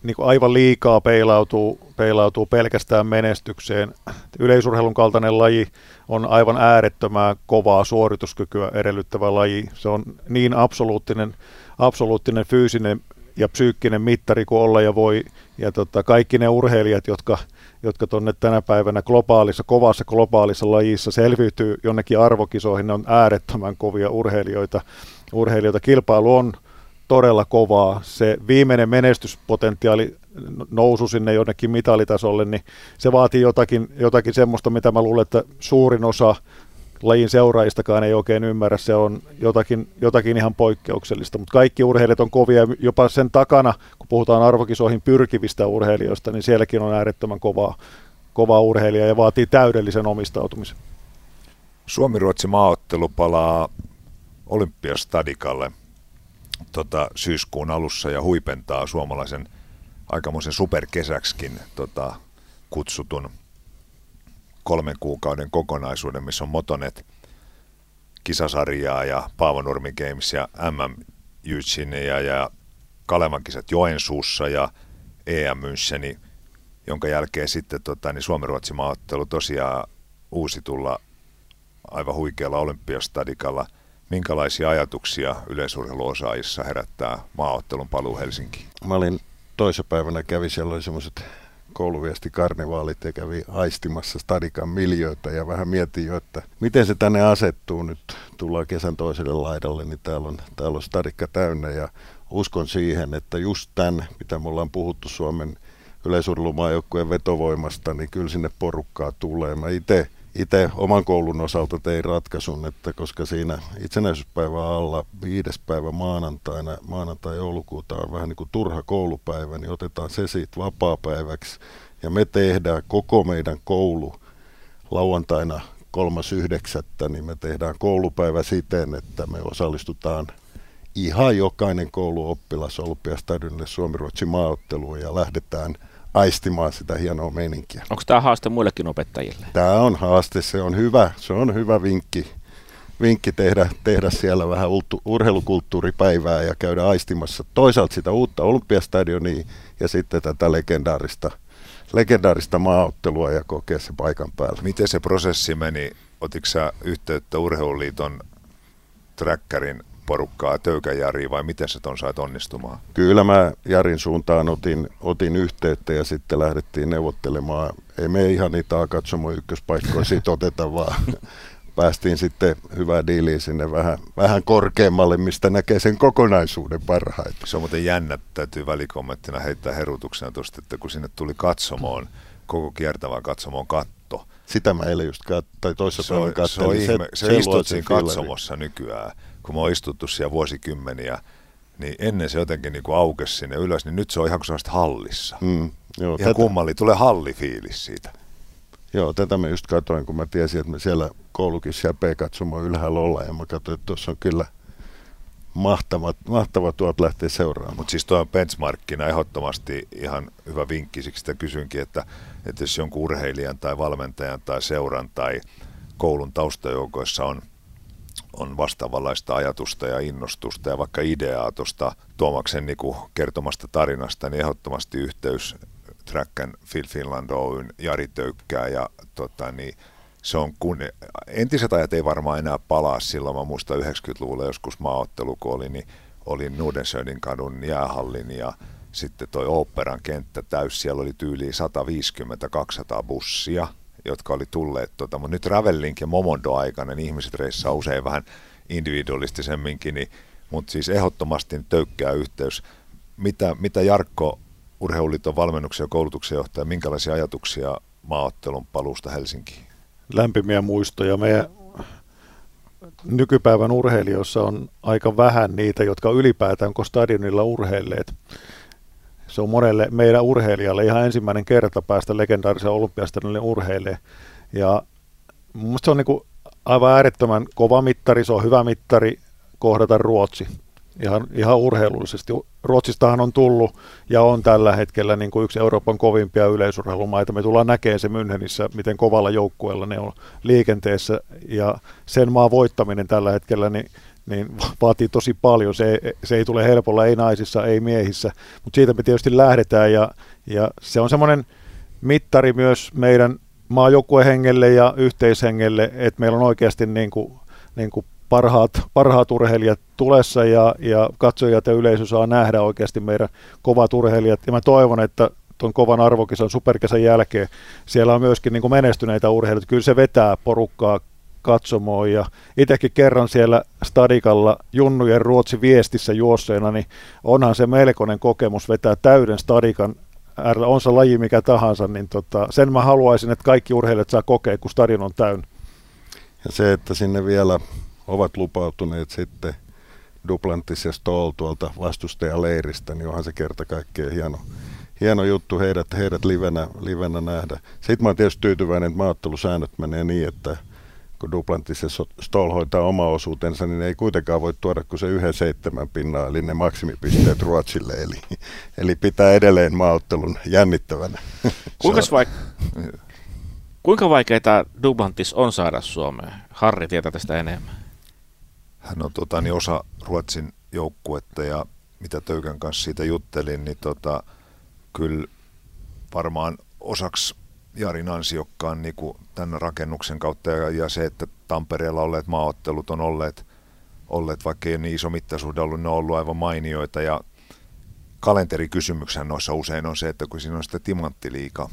niin kuin aivan liikaa peilautuu, peilautuu pelkästään menestykseen. Yleisurheilun kaltainen laji on aivan äärettömää kovaa suorituskykyä edellyttävä laji. Se on niin absoluuttinen, absoluuttinen fyysinen ja psyykkinen mittari kuin olla ja voi. Ja tota, kaikki ne urheilijat, jotka, jotka tuonne tänä päivänä globaalissa, kovassa globaalissa lajissa selviytyy jonnekin arvokisoihin, ne on äärettömän kovia urheilijoita. urheilijoita. Kilpailu on todella kovaa. Se viimeinen menestyspotentiaali nousu sinne jonnekin mitalitasolle, niin se vaatii jotakin, jotakin semmoista, mitä mä luulen, että suurin osa lajin seuraajistakaan ei oikein ymmärrä. Se on jotakin, jotakin ihan poikkeuksellista, mutta kaikki urheilijat on kovia. Jopa sen takana, kun puhutaan arvokisoihin pyrkivistä urheilijoista, niin sielläkin on äärettömän kovaa, kovaa urheilija ja vaatii täydellisen omistautumisen. Suomi-Ruotsi maaottelu palaa Olympiastadikalle tota, syyskuun alussa ja huipentaa suomalaisen aikamoisen superkesäksikin tota, kutsutun kolmen kuukauden kokonaisuuden, missä on Motonet kisasarjaa ja Paavonurmi Games ja MM Jytsinia ja Kalevan kisat Joensuussa ja EM Müncheni, jonka jälkeen sitten tota, niin Suomi-Ruotsi maaottelu tosiaan uusitulla aivan huikealla olympiastadikalla – minkälaisia ajatuksia yleisurheiluosaajissa herättää maaottelun paluu Helsinkiin? Mä olin toissapäivänä kävi, siellä oli semmoiset kouluviestikarnevaalit ja kävi haistimassa Stadikan miljöitä ja vähän mietin jo, että miten se tänne asettuu nyt. Tullaan kesän toiselle laidalle, niin täällä on, täällä on Stadikka täynnä ja uskon siihen, että just tämän, mitä me ollaan puhuttu Suomen yleisurheilumaajoukkueen vetovoimasta, niin kyllä sinne porukkaa tulee. Mä itse itse oman koulun osalta tein ratkaisun, että koska siinä itsenäisyyspäivän alla viides päivä maanantaina, maanantai-joulukuuta on vähän niin kuin turha koulupäivä, niin otetaan se siitä vapaapäiväksi ja me tehdään koko meidän koulu lauantaina 3.9. niin me tehdään koulupäivä siten, että me osallistutaan ihan jokainen kouluoppilas Olympiastadionille Suomi-Ruotsin maaotteluun ja lähdetään aistimaan sitä hienoa meininkiä. Onko tämä haaste muillekin opettajille? Tämä on haaste, se on hyvä, se on hyvä vinkki, vinkki tehdä, tehdä siellä vähän urheilukulttuuripäivää ja käydä aistimassa toisaalta sitä uutta Olympiastadionia ja sitten tätä legendaarista, legendaarista maaottelua ja kokea se paikan päällä. Miten se prosessi meni? Otitko sä yhteyttä Urheiluliiton trackerin porukkaa Töykän Jari vai miten se ton sait onnistumaan? Kyllä mä Jarin suuntaan otin, otin yhteyttä ja sitten lähdettiin neuvottelemaan. Ei me ihan niitä katsomo ykköspaikkoja siitä oteta, vaan päästiin sitten hyvää diiliä sinne vähän, vähän korkeammalle, mistä näkee sen kokonaisuuden parhaiten. Se on muuten jännä, täytyy välikommenttina heittää herutuksena tuosta, että kun sinne tuli katsomoon, koko kiertävään katsomoon katto. Sitä mä eilen just kat- tai toisessa se on, päivän se, kattelin. ihme, se, se istut siinä katsomossa nykyään, kun mä oon istuttu siellä vuosikymmeniä, niin ennen se jotenkin niin kuin aukesi sinne ylös, niin nyt se on ihan kuin hallissa. Mm, joo, Ihan tätä, kummalli, tulee hallifiilis siitä. joo, tätä mä just katsoin, kun mä tiesin, että me siellä koulukin siellä P-katsomo ylhäällä ollaan ja mä katsoin, että tuossa on kyllä mahtava, mahtava tuot lähteä seuraamaan. Mutta siis tuo on benchmarkkina ehdottomasti ihan hyvä vinkki, siksi sitä kysynkin, että, että jos jonkun urheilijan tai valmentajan tai seuran tai koulun taustajoukoissa on, on vastaavanlaista ajatusta ja innostusta ja vaikka ideaa tuosta Tuomaksen niin kuin kertomasta tarinasta, niin ehdottomasti yhteys Tracken Phil Finland Oyn Jari Töykkää ja tota, niin se on kun, entiset ajat ei varmaan enää palaa silloin, mä muistan 90-luvulla joskus maaottelu, kun oli, niin oli Nudensönin kadun jäähallin ja sitten toi oopperan kenttä täys, siellä oli tyyliin 150-200 bussia, jotka oli tulleet, tota, mutta nyt Ravellink ja Momondo aikana niin ihmiset reissaa usein vähän individualistisemminkin, niin, mutta siis ehdottomasti töykkää yhteys. Mitä, mitä Jarkko Urheiluliiton valmennuksen ja koulutuksen johtaja, minkälaisia ajatuksia maaottelun paluusta Helsinkiin? lämpimiä muistoja. Meidän nykypäivän urheilijoissa on aika vähän niitä, jotka ylipäätään onko stadionilla urheilleet. Se on monelle meidän urheilijalle ihan ensimmäinen kerta päästä legendaarisen olympiastadionille urheilee. Ja mun se on niin aivan äärettömän kova mittari, se on hyvä mittari kohdata Ruotsi ihan, ihan urheilullisesti. Ruotsistahan on tullut ja on tällä hetkellä niin kuin yksi Euroopan kovimpia yleisurheilumaita. Me tullaan näkemään se Münchenissä, miten kovalla joukkueella ne on liikenteessä ja sen maan voittaminen tällä hetkellä niin, niin vaatii tosi paljon. Se, se ei tule helpolla, ei naisissa, ei miehissä, mutta siitä me tietysti lähdetään ja, ja se on semmoinen mittari myös meidän maajoukkuehengelle ja yhteishengelle, että meillä on oikeasti niin kuin, niin kuin parhaat, parhaat urheilijat tulessa ja, ja katsojat ja yleisö saa nähdä oikeasti meidän kovat urheilijat. Ja mä toivon, että tuon kovan arvokisan superkesän jälkeen siellä on myöskin niin kuin menestyneitä urheilijoita. Kyllä se vetää porukkaa katsomoon ja itsekin kerran siellä stadikalla Junnujen Ruotsi viestissä juosseena, niin onhan se melkoinen kokemus vetää täyden stadikan on se laji mikä tahansa, niin tota, sen mä haluaisin, että kaikki urheilijat saa kokea, kun stadion on täynnä. Ja se, että sinne vielä ovat lupautuneet sitten Duplantis ja Stoll tuolta vastustajaleiristä, niin onhan se kerta kaikkea hieno, hieno juttu heidät, heidät livenä, livenä nähdä. Sitten mä oon tietysti tyytyväinen, että maattelusäännöt menee niin, että kun Duplantis ja Stoll hoitaa oma osuutensa, niin ei kuitenkaan voi tuoda kuin se yhden seitsemän pinnaa, eli ne maksimipisteet Ruotsille. Eli, eli pitää edelleen maaottelun jännittävänä. Kuinka, vaik- kuinka vaikeaa Duplantis on saada Suomeen? Harri tietää tästä enemmän. Hän on tota, niin osa Ruotsin joukkuetta ja mitä Töykän kanssa siitä juttelin, niin tota, kyllä varmaan osaksi Jarin ansiokkaan niin kuin tämän rakennuksen kautta ja, ja se, että Tampereella olleet maaottelut on olleet, olleet vaikka ei niin iso mittasuhde ollut, ne on ollut aivan mainioita ja kalenterikysymyksen noissa usein on se, että kun siinä on sitä timanttiliika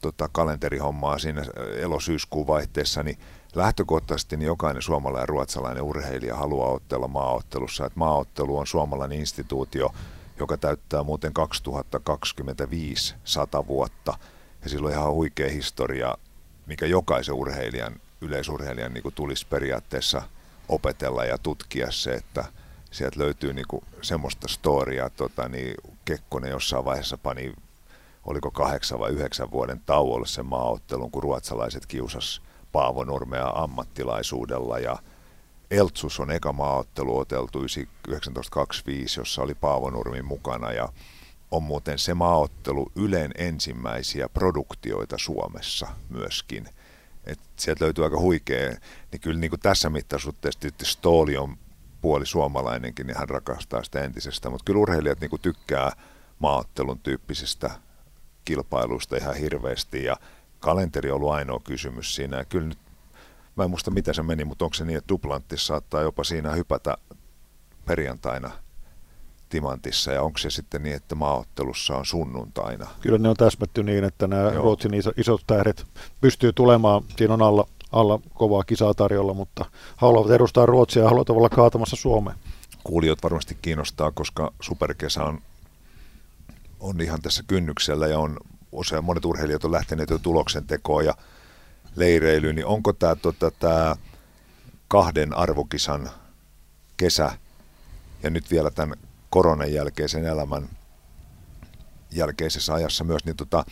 tota, kalenterihommaa siinä elosyyskuun vaihteessa, niin lähtökohtaisesti niin jokainen suomalainen ja ruotsalainen urheilija haluaa ottella maaottelussa. Että maaottelu on suomalainen instituutio, joka täyttää muuten 2025 100 vuotta. Ja sillä on ihan huikea historia, mikä jokaisen urheilijan, yleisurheilijan niin tulisi periaatteessa opetella ja tutkia se, että sieltä löytyy niin kuin semmoista storia, tota, niin Kekkonen jossain vaiheessa pani, oliko kahdeksan vai yhdeksän vuoden tauolle sen maaottelun, kun ruotsalaiset kiusas Paavo Nurmea ammattilaisuudella. Ja Eltsus on eka maaottelu oteltu 1925, jossa oli Paavo Nurmi mukana. Ja on muuten se maaottelu Ylen ensimmäisiä produktioita Suomessa myöskin. Et sieltä löytyy aika huikea, niin kyllä niin kuin tässä mittasuhteessa tietysti Stooli on puoli suomalainenkin, niin hän rakastaa sitä entisestä, mutta kyllä urheilijat niin kuin tykkää maaottelun tyyppisistä kilpailuista ihan hirveästi ja kalenteri on ollut ainoa kysymys siinä. Ja kyllä nyt, mä en muista mitä se meni, mutta onko se niin, että Duplantis saattaa jopa siinä hypätä perjantaina Timantissa ja onko se sitten niin, että maaottelussa on sunnuntaina? Kyllä ne on täsmätty niin, että nämä Joo. Ruotsin iso, isot tähdet pystyy tulemaan. Siinä on alla, alla kovaa kisaa tarjolla, mutta haluavat edustaa Ruotsia ja haluavat olla kaatamassa Suomeen. Kuulijat varmasti kiinnostaa, koska superkesä on, on ihan tässä kynnyksellä ja on usein monet urheilijat on lähteneet jo tuloksen tekoon ja leireilyyn, niin onko tämä tota, tää kahden arvokisan kesä ja nyt vielä tämän koronan jälkeisen elämän jälkeisessä ajassa myös, niin tota,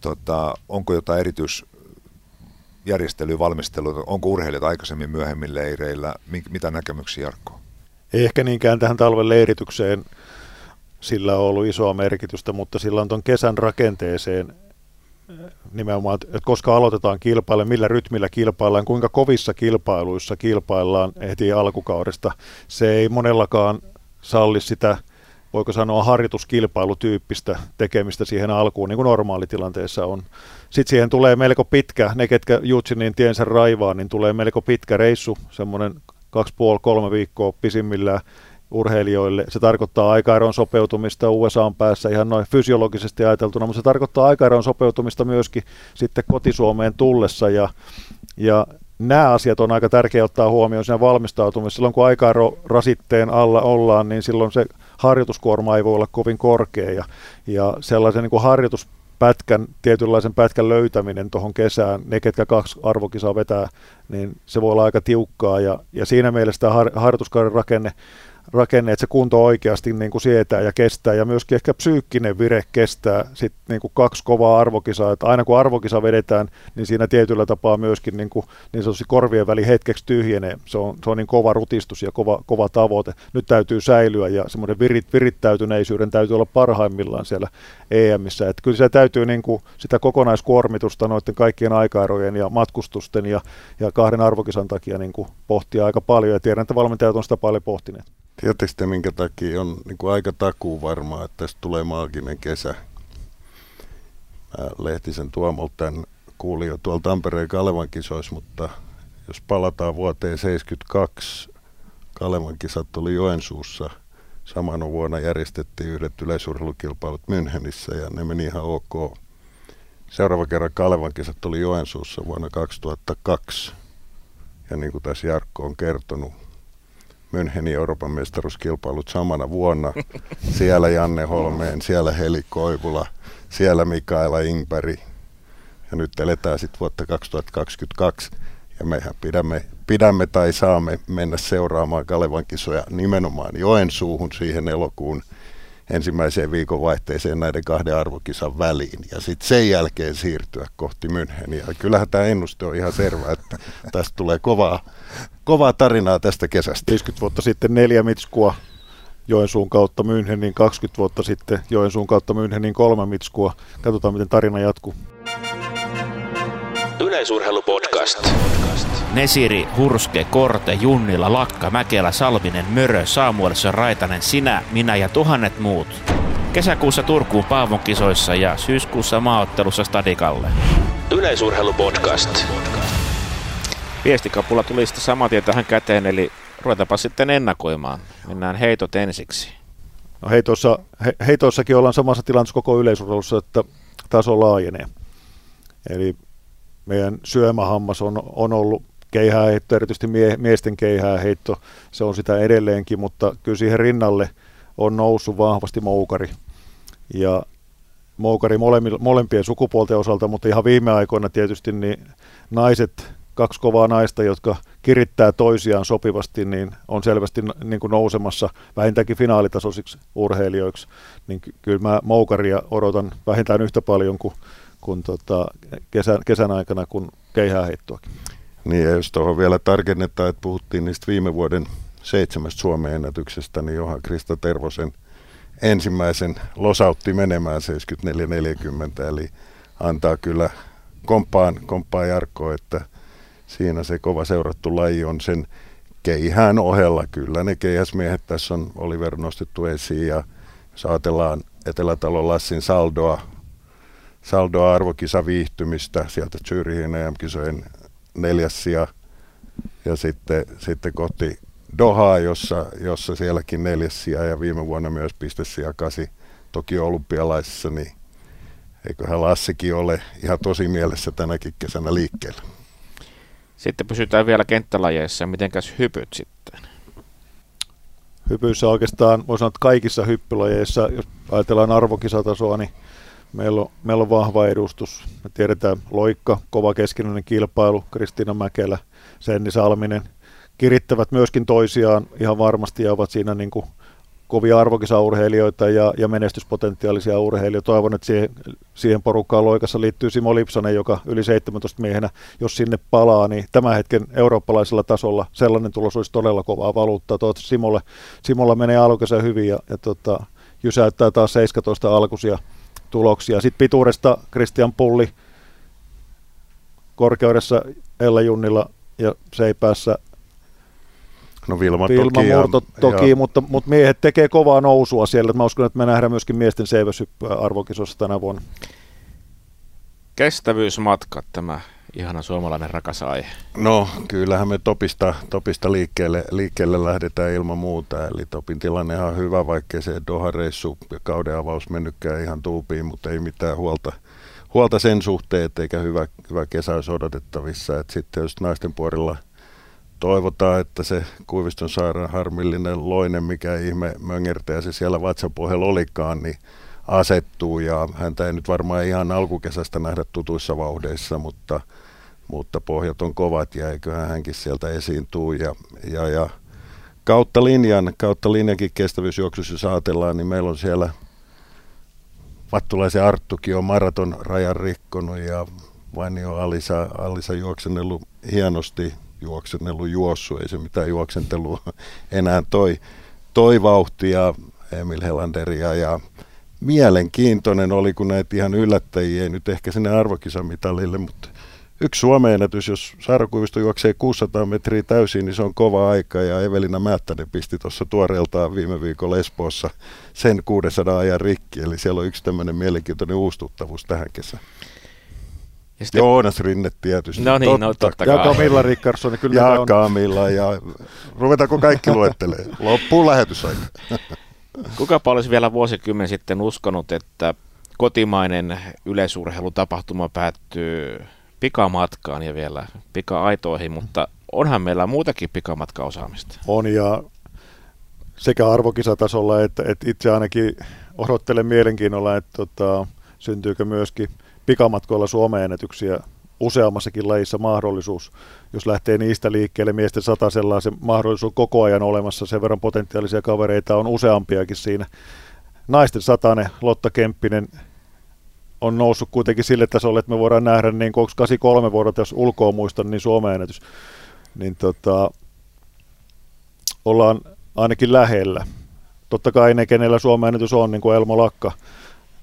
tota, onko jotain erityisjärjestelyä, valmistelua, onko urheilijat aikaisemmin myöhemmin leireillä, mitä näkemyksiä Jarkko? Ei ehkä niinkään tähän talven leiritykseen sillä on ollut isoa merkitystä, mutta sillä on tuon kesän rakenteeseen nimenomaan, että koska aloitetaan kilpailu, millä rytmillä kilpaillaan, kuinka kovissa kilpailuissa kilpaillaan heti alkukaudesta. Se ei monellakaan salli sitä, voiko sanoa, harjoituskilpailutyyppistä tekemistä siihen alkuun, niin kuin normaalitilanteessa on. Sitten siihen tulee melko pitkä, ne ketkä Jutsinin tiensä raivaa, niin tulee melko pitkä reissu, semmoinen kaksi puoli kolme viikkoa pisimmillään urheilijoille. Se tarkoittaa aikaeron sopeutumista USAn päässä ihan noin fysiologisesti ajateltuna, mutta se tarkoittaa aikaeron sopeutumista myöskin sitten kotisuomeen tullessa ja, ja nämä asiat on aika tärkeää ottaa huomioon siinä valmistautumisessa. Silloin kun aikaero rasitteen alla ollaan, niin silloin se harjoituskuorma ei voi olla kovin korkea ja, ja sellaisen niin kuin harjoitus pätkän, tietynlaisen pätkän löytäminen tuohon kesään, ne ketkä kaksi arvokisaa vetää, niin se voi olla aika tiukkaa ja, ja siinä mielessä tämä har, harjoituskauden rakenne rakenne, että se kunto oikeasti niin kuin sietää ja kestää ja myöskin ehkä psyykkinen vire kestää sit niin kuin kaksi kovaa arvokisaa, että aina kun arvokisa vedetään, niin siinä tietyllä tapaa myöskin niin, kuin, niin sanotusti korvien väli hetkeksi tyhjenee. Se on, se on niin kova rutistus ja kova, kova tavoite. Nyt täytyy säilyä ja semmoinen virit, virittäytyneisyyden täytyy olla parhaimmillaan siellä EMissä. Että kyllä se täytyy niin kuin sitä kokonaiskuormitusta noiden kaikkien aikaerojen ja matkustusten ja, ja kahden arvokisan takia niin kuin pohtia aika paljon ja tiedän, että valmentajat on sitä paljon pohtineet. Tiedättekö te, minkä takia on niin kuin aika takuu varmaa, että tästä tulee maaginen kesä? Mä Lehtisen Tuomolta tämän kuulin jo tuolla Tampereen Kalevan kisoissa, mutta jos palataan vuoteen 72, Kalevan kisat oli Joensuussa. Samana vuonna järjestettiin yhdet yleisurheilukilpailut Münchenissä ja ne meni ihan ok. Seuraava kerran Kalevan kisat oli Joensuussa vuonna 2002. Ja niin kuin tässä Jarkko on kertonut, Münchenin Euroopan mestaruuskilpailut samana vuonna. Siellä Janne Holmeen, siellä Heli Koivula, siellä Mikaela Ingberg. Ja nyt eletään sitten vuotta 2022 ja mehän pidämme, pidämme tai saamme mennä seuraamaan Kalevan kisoja nimenomaan Joensuuhun siihen elokuun ensimmäiseen viikonvaihteeseen näiden kahden arvokisan väliin ja sitten sen jälkeen siirtyä kohti Müncheniä. Kyllähän tämä ennuste on ihan selvä, että tästä tulee kovaa, kovaa tarinaa tästä kesästä. 50 vuotta sitten neljä mitskua Joensuun kautta Münchenin, 20 vuotta sitten Joensuun kautta Münchenin kolme mitskua. Katsotaan, miten tarina jatkuu. Yleisurheilupodcast. Nesiri, Hurske, Korte, Junnila, Lakka, Mäkelä, Salminen, Mörö, Saamuelissa, Raitanen, sinä, minä ja tuhannet muut. Kesäkuussa Turkuun Paavon kisoissa ja syyskuussa maaottelussa Stadikalle. Yleisurheilupodcast. Viestikapulla tuli sitten saman tien tähän käteen, eli ruvetaanpa sitten ennakoimaan. Mennään heitot ensiksi. No heitoissa, he, heitoissakin ollaan samassa tilanteessa koko yleisurheilussa, että taso laajenee. Eli meidän syömähammas on, on ollut keihääheitto, erityisesti mie, miesten keihääheitto, se on sitä edelleenkin, mutta kyllä siihen rinnalle on noussut vahvasti moukari. Ja moukari molempien sukupuolten osalta, mutta ihan viime aikoina tietysti niin naiset, kaksi kovaa naista, jotka kirittää toisiaan sopivasti, niin on selvästi niin kuin nousemassa vähintäänkin finaalitasoisiksi urheilijoiksi. Niin kyllä mä moukaria odotan vähintään yhtä paljon kuin, kuin tota kesän, kesän aikana kuin keihääheittoakin. Niin ja jos tuohon vielä tarkennetaan, että puhuttiin niistä viime vuoden seitsemästä Suomen ennätyksestä, niin Johan Krista Tervosen ensimmäisen losautti menemään 74-40, eli antaa kyllä komppaan, komppaan Jarkko, että siinä se kova seurattu laji on sen keihään ohella. Kyllä ne keihäsmiehet tässä on Oliver nostettu esiin ja jos ajatellaan Etelätalon Lassin saldoa, saldoa arvokisa viihtymistä sieltä Zyrihin EM-kisojen neljäs sija ja sitten, sitten kohti Dohaa, jossa, jossa sielläkin neljäs ja viime vuonna myös pistesija kasi toki olympialaisissa, niin eiköhän Lassikin ole ihan tosi mielessä tänäkin kesänä liikkeellä. Sitten pysytään vielä kenttälajeissa. Mitenkäs hypyt sitten? Hypyissä oikeastaan, voi sanoa, että kaikissa hyppylajeissa, jos ajatellaan arvokisatasoa, niin meillä on, meillä on vahva edustus. Me tiedetään loikka, kova keskinäinen kilpailu, Kristiina Mäkelä, Senni Salminen, kirittävät myöskin toisiaan ihan varmasti ja ovat siinä niin kuin kovia arvokisaurheilijoita ja, ja menestyspotentiaalisia urheilijoita. Toivon, että siihen, siihen porukkaan loikassa liittyy Simo Lipsanen, joka yli 17 miehenä, jos sinne palaa, niin tämän hetken eurooppalaisella tasolla sellainen tulos olisi todella kovaa valuuttaa. Toivottavasti Simolle, Simolla menee alkukesä hyvin ja, ja tota, jysäyttää taas 17 alkuisia tuloksia. Sitten pituudesta Christian Pulli korkeudessa Ella Junnilla ja Seipäässä No Vilma, Vilma toki. Murto ja, toki, ja, mutta, mutta miehet tekee kovaa nousua siellä. Mä uskon, että me nähdään myöskin miesten seiväsyppyä arvokisossa tänä vuonna. Kestävyysmatkat, tämä ihana suomalainen rakas aihe. No kyllähän me topista, topista liikkeelle, liikkeelle lähdetään ilman muuta. Eli topin tilanne on hyvä, vaikkei se Doha-reissu ja kauden avaus mennytkään ihan tuupiin, mutta ei mitään huolta, huolta sen suhteen, eikä hyvä, hyvä kesä olisi odotettavissa. Et sitten jos naisten puolella – toivotaan, että se Kuiviston sairaan harmillinen loinen, mikä ihme möngertäjä se siellä vatsapohjalla olikaan, niin asettuu. Ja häntä ei nyt varmaan ihan alkukesästä nähdä tutuissa vauhdeissa, mutta, mutta pohjat on kovat ja eiköhän hänkin sieltä esiintyy ja, ja, ja kautta linjan, kautta linjankin kestävyysjuoksussa jos ajatellaan, niin meillä on siellä Vattulaisen Arttukin on maraton rajan rikkonut ja Vainio Alisa, Alisa juoksennellut hienosti juoksennellut juossu, ei se mitään juoksentelua enää toi, toi vauhtia Emil Helanderia ja mielenkiintoinen oli, kun näitä ihan yllättäjiä, ei nyt ehkä sinne arvokisamitalille, mutta yksi Suomen ennätys, jos Saara Kuivisto juoksee 600 metriä täysin, niin se on kova aika ja Evelina Määttänen pisti tuossa tuoreeltaan viime viikolla Espoossa sen 600 ajan rikki, eli siellä on yksi tämmöinen mielenkiintoinen uustuttavuus tähän kesään. Ja sitten... Joonas Rinne tietysti. No niin, totta. no totta kai. Ja Camilla Rickardsson. Kyllä ja on... Camilla ja ruvetaanko kaikki luettelee. Loppuun lähetysaika. Kuka olisi vielä vuosikymmen sitten uskonut, että kotimainen yleisurheilutapahtuma päättyy pikamatkaan ja vielä pika-aitoihin, mutta onhan meillä muutakin pikamatkaosaamista. On ja sekä arvokisatasolla että, että itse ainakin odottelen mielenkiinnolla, että tota, syntyykö myöskin – pikamatkoilla Suomen ennätyksiä useammassakin lajissa mahdollisuus, jos lähtee niistä liikkeelle miesten sata sellaisen mahdollisuus koko ajan olemassa, sen verran potentiaalisia kavereita on useampiakin siinä. Naisten satane, Lotta Kemppinen on noussut kuitenkin sille tasolle, että me voidaan nähdä, niin kuin 83 vuodelta, jos ulkoa muistan, niin Suomen ennätys, niin tota, ollaan ainakin lähellä. Totta kai ne, kenellä Suomen ennätys on, niin kuin Elmo Lakka,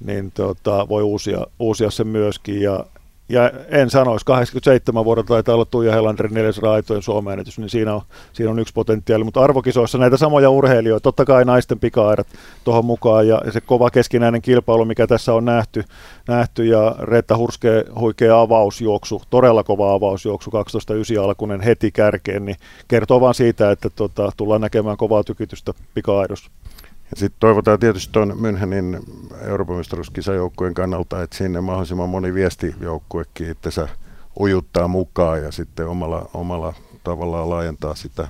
niin tota, voi uusia, uusia sen myöskin. Ja, ja en sanoisi, 87 vuodelta taitaa olla Tuija Helanderin neljäs raitojen Suomen niin siinä on, siinä on yksi potentiaali. Mutta arvokisoissa näitä samoja urheilijoita, totta kai naisten pika tuohon mukaan ja se kova keskinäinen kilpailu, mikä tässä on nähty, nähty ja Reetta Hurske huikea avausjuoksu, todella kova avausjuoksu, 12.9 alkunen heti kärkeen, niin kertoo vaan siitä, että tota, tullaan näkemään kovaa tykitystä pika-aidossa. Ja sitten toivotaan tietysti tuon Münchenin Euroopan mestaruuskisajoukkueen kannalta, että sinne mahdollisimman moni viestijoukkuekin itsensä ujuttaa mukaan ja sitten omalla, omalla tavallaan laajentaa sitä,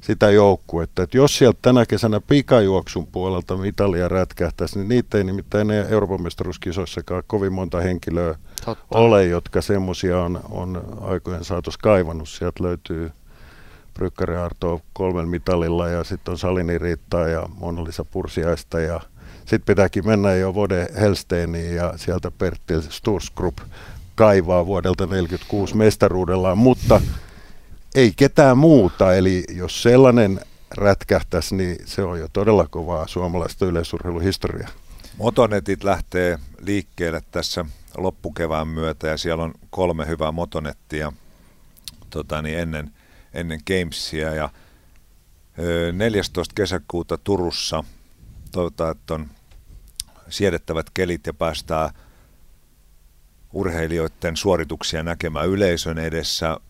sitä joukkuetta. Et jos sieltä tänä kesänä pikajuoksun puolelta mitalia rätkähtäisi, niin niitä ei nimittäin Euroopan mestaruuskisoissakaan kovin monta henkilöä Totta. ole, jotka semmoisia on, on aikojen saatossa kaivannut. Sieltä löytyy Brykkäri Arto kolmen mitalilla ja sitten on Salini Riitta ja Mona-Lisa Pursiaista ja sitten pitääkin mennä jo Vode Helsteiniin ja sieltä Pertti Stursgrupp kaivaa vuodelta 1946 mestaruudellaan, mutta ei ketään muuta. Eli jos sellainen rätkähtäisi, niin se on jo todella kovaa suomalaista yleisurheiluhistoriaa. Motonetit lähtee liikkeelle tässä loppukevään myötä ja siellä on kolme hyvää motonettia tota, niin ennen, ennen Gamesia ja 14. kesäkuuta Turussa toivotaan, että on siedettävät kelit ja päästään urheilijoiden suorituksia näkemään yleisön edessä.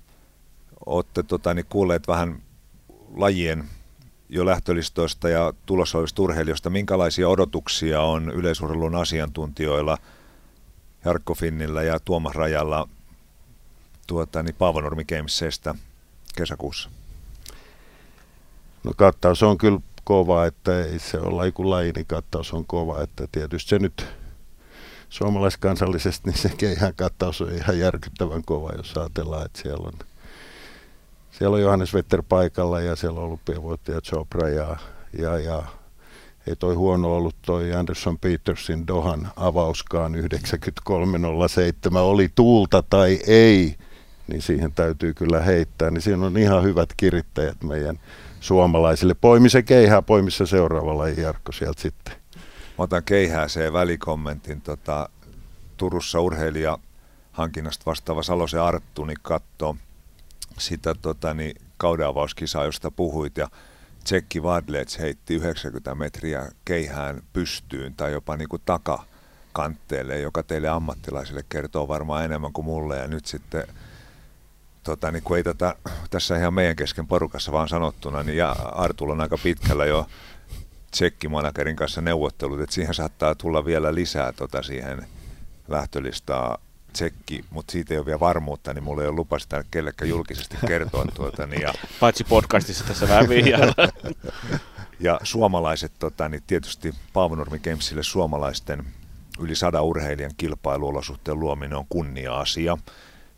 Olette tota, niin kuulleet vähän lajien jo lähtölistoista ja tulossa urheilijoista. Minkälaisia odotuksia on yleisurheilun asiantuntijoilla Jarkko Finnillä ja Tuomas Rajalla tuota, niin Paavonurmi Gamesista kesäkuussa? No kattaus on kyllä kova, että ei se ole laji kuin laji, niin kattaus on kova, että tietysti se nyt suomalaiskansallisesti, niin se ihan kattaus on ihan järkyttävän kova, jos ajatellaan, että siellä on, siellä on Johannes Vetter paikalla ja siellä on olympiavoittaja Chopra ja, ja, ja ei toi huono ollut toi Anderson Petersin Dohan avauskaan 93.07, oli tuulta tai ei, niin siihen täytyy kyllä heittää, niin siinä on ihan hyvät kirittäjät meidän suomalaisille. Poimi se keihää, poimi se seuraava laji Jarkko sieltä sitten. Mä otan keihääseen välikommentin. Tota, Turussa urheilija hankinnasta vastaava Salosen Arttu niin katsoo sitä tota, niin, kaudenavauskisaa, josta puhuit. Ja Tsekki Vadlets heitti 90 metriä keihään pystyyn tai jopa niin kuin takakantteelle, joka teille ammattilaisille kertoo varmaan enemmän kuin mulle. Ja nyt sitten tota, niin kun ei tätä tässä ihan meidän kesken porukassa vaan sanottuna, niin ja Artulla on aika pitkällä jo tsekkimanagerin kanssa neuvottelut, että siihen saattaa tulla vielä lisää tota siihen lähtölistaa tsekki, mutta siitä ei ole vielä varmuutta, niin mulla ei ole lupa sitä kellekään julkisesti kertoa. Tuota, niin ja, Paitsi podcastissa tässä vähän ja suomalaiset, tota, niin tietysti Paavonurmi Gamesille suomalaisten yli sada urheilijan kilpailuolosuhteen luominen on kunnia-asia.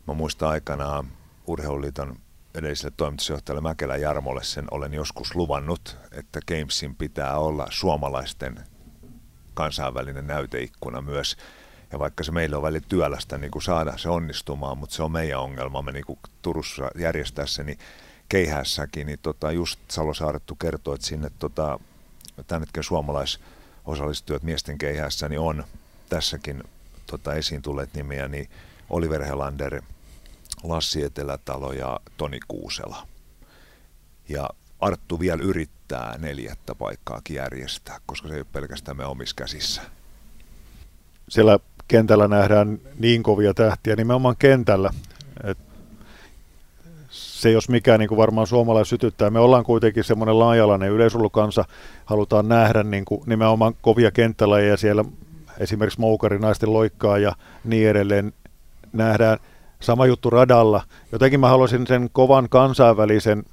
Mä muistan aikanaan Urheiluliiton edelliselle toimitusjohtajalle Mäkelä Jarmolle sen olen joskus luvannut, että Gamesin pitää olla suomalaisten kansainvälinen näyteikkuna myös. Ja vaikka se meille on välillä työlästä niin kuin saada se onnistumaan, mutta se on meidän ongelmamme niin kuin Turussa järjestää se, niin keihässäkin, niin tota, just Salo Saarettu kertoo, että sinne tota, tämän hetken suomalaisosallistujat miesten keihässä niin on tässäkin tota, esiin tulleet nimiä, niin Oliver Helander, Lassi Etelätalo ja Toni Kuusela. Ja Arttu vielä yrittää neljättä paikkaakin järjestää, koska se ei ole pelkästään me omissa käsissä. Siellä kentällä nähdään niin kovia tähtiä, nimenomaan kentällä. Et se jos mikään niin kuin varmaan suomalais sytyttää. Me ollaan kuitenkin semmoinen laajalainen yleisurlukansa, halutaan nähdä niin kuin nimenomaan kovia kenttälajeja siellä, esimerkiksi moukarinaisten loikkaa ja niin edelleen nähdään – Sama juttu radalla. Jotenkin mä haluaisin sen kovan kansainvälisen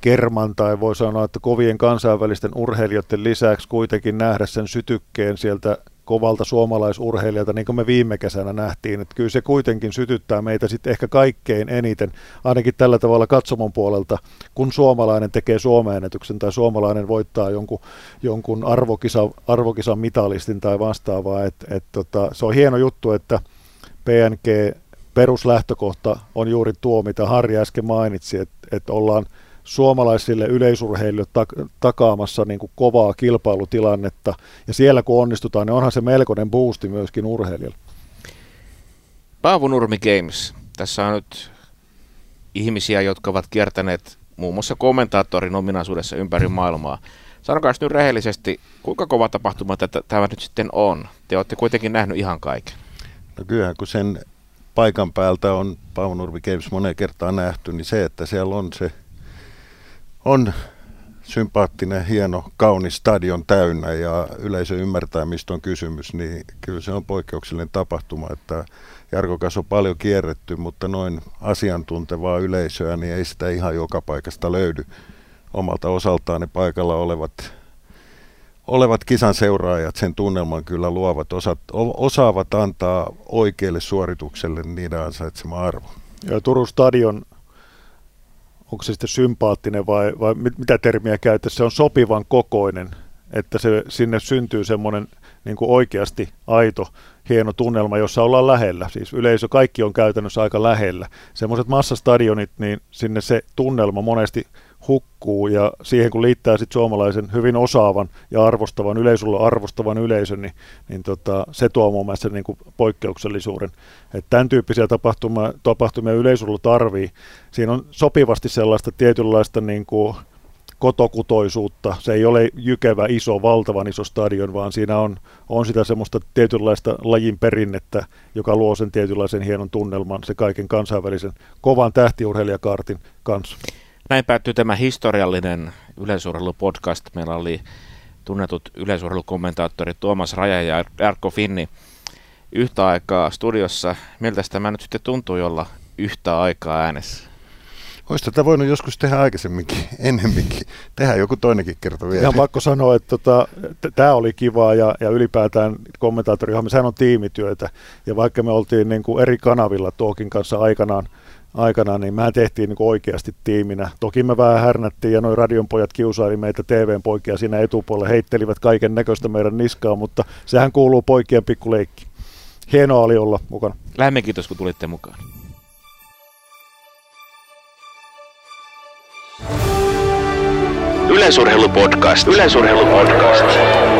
kerman tai voi sanoa, että kovien kansainvälisten urheilijoiden lisäksi kuitenkin nähdä sen sytykkeen sieltä kovalta suomalaisurheilijalta, niin kuin me viime kesänä nähtiin. Että kyllä se kuitenkin sytyttää meitä sitten ehkä kaikkein eniten, ainakin tällä tavalla katsomon puolelta, kun suomalainen tekee suomeenetyksen tai suomalainen voittaa jonkun, jonkun arvokisa, arvokisan mitalistin tai vastaavaa. Et, et tota, se on hieno juttu, että PNG peruslähtökohta on juuri tuo, mitä Harri äsken mainitsi, että, että ollaan suomalaisille yleisurheilijoille tak- takaamassa niin kuin kovaa kilpailutilannetta. Ja siellä kun onnistutaan, niin onhan se melkoinen boosti myöskin urheilijalle. Paavo Nurmi Games. Tässä on nyt ihmisiä, jotka ovat kiertäneet muun muassa kommentaattorin ominaisuudessa ympäri maailmaa. Sanokaa nyt rehellisesti, kuinka kova tapahtuma tämä nyt sitten on? Te olette kuitenkin nähnyt ihan kaiken. No kyllähän, kun sen paikan päältä on Paunurvi Games moneen kertaan nähty, niin se, että siellä on se on sympaattinen, hieno, kaunis stadion täynnä ja yleisö ymmärtää, mistä on kysymys, niin kyllä se on poikkeuksellinen tapahtuma, että kanssa on paljon kierretty, mutta noin asiantuntevaa yleisöä, niin ei sitä ihan joka paikasta löydy. Omalta osaltaan ne paikalla olevat olevat kisan seuraajat sen tunnelman kyllä luovat, osat, osaavat antaa oikealle suoritukselle niiden ansaitsema arvo. Ja Turun stadion, onko se sitten sympaattinen vai, vai mit, mitä termiä käyttää, se on sopivan kokoinen, että se, sinne syntyy semmoinen niin oikeasti aito, hieno tunnelma, jossa ollaan lähellä. Siis yleisö, kaikki on käytännössä aika lähellä. Semmoiset massastadionit, niin sinne se tunnelma monesti hukkuu ja siihen kun liittää sitten suomalaisen hyvin osaavan ja arvostavan yleisöllä arvostavan yleisön, niin, niin tota, se tuo muun muassa niin kuin poikkeuksellisuuden. Et tämän tyyppisiä tapahtumia, tapahtumia yleisöllä tarvii. Siinä on sopivasti sellaista tietynlaista niin kuin kotokutoisuutta. Se ei ole jykevä, iso, valtavan iso stadion, vaan siinä on, on sitä semmoista tietynlaista lajin perinnettä, joka luo sen tietynlaisen hienon tunnelman, se kaiken kansainvälisen kovan tähtiurheilijakaartin kanssa. Näin päättyy tämä historiallinen yleisurheilupodcast. Meillä oli tunnetut yleisurheilukommentaattorit Tuomas Raja ja Erkko Finni yhtä aikaa studiossa. Miltä tämä nyt sitten tuntuu olla yhtä aikaa äänessä? Olisi tätä voinut joskus tehdä aikaisemminkin, ennemminkin. Tehdä joku toinenkin kerta vielä. Ihan pakko sanoa, että tota, tämä oli kivaa ja, ja ylipäätään kommentaattorihan, sehän on tiimityötä. Ja vaikka me oltiin niin kuin eri kanavilla Tuokin kanssa aikanaan, aikanaan, niin mä tehtiin niin oikeasti tiiminä. Toki me vähän härnättiin ja noin radion pojat kiusaili meitä TVn poikia siinä etupuolella, heittelivät kaiken näköistä meidän niskaa, mutta sehän kuuluu poikien pikkuleikki. Hienoa oli olla mukana. Lämmin kiitos, kun tulitte mukaan. Yleisurheilupodcast. Yleisurheilupodcast.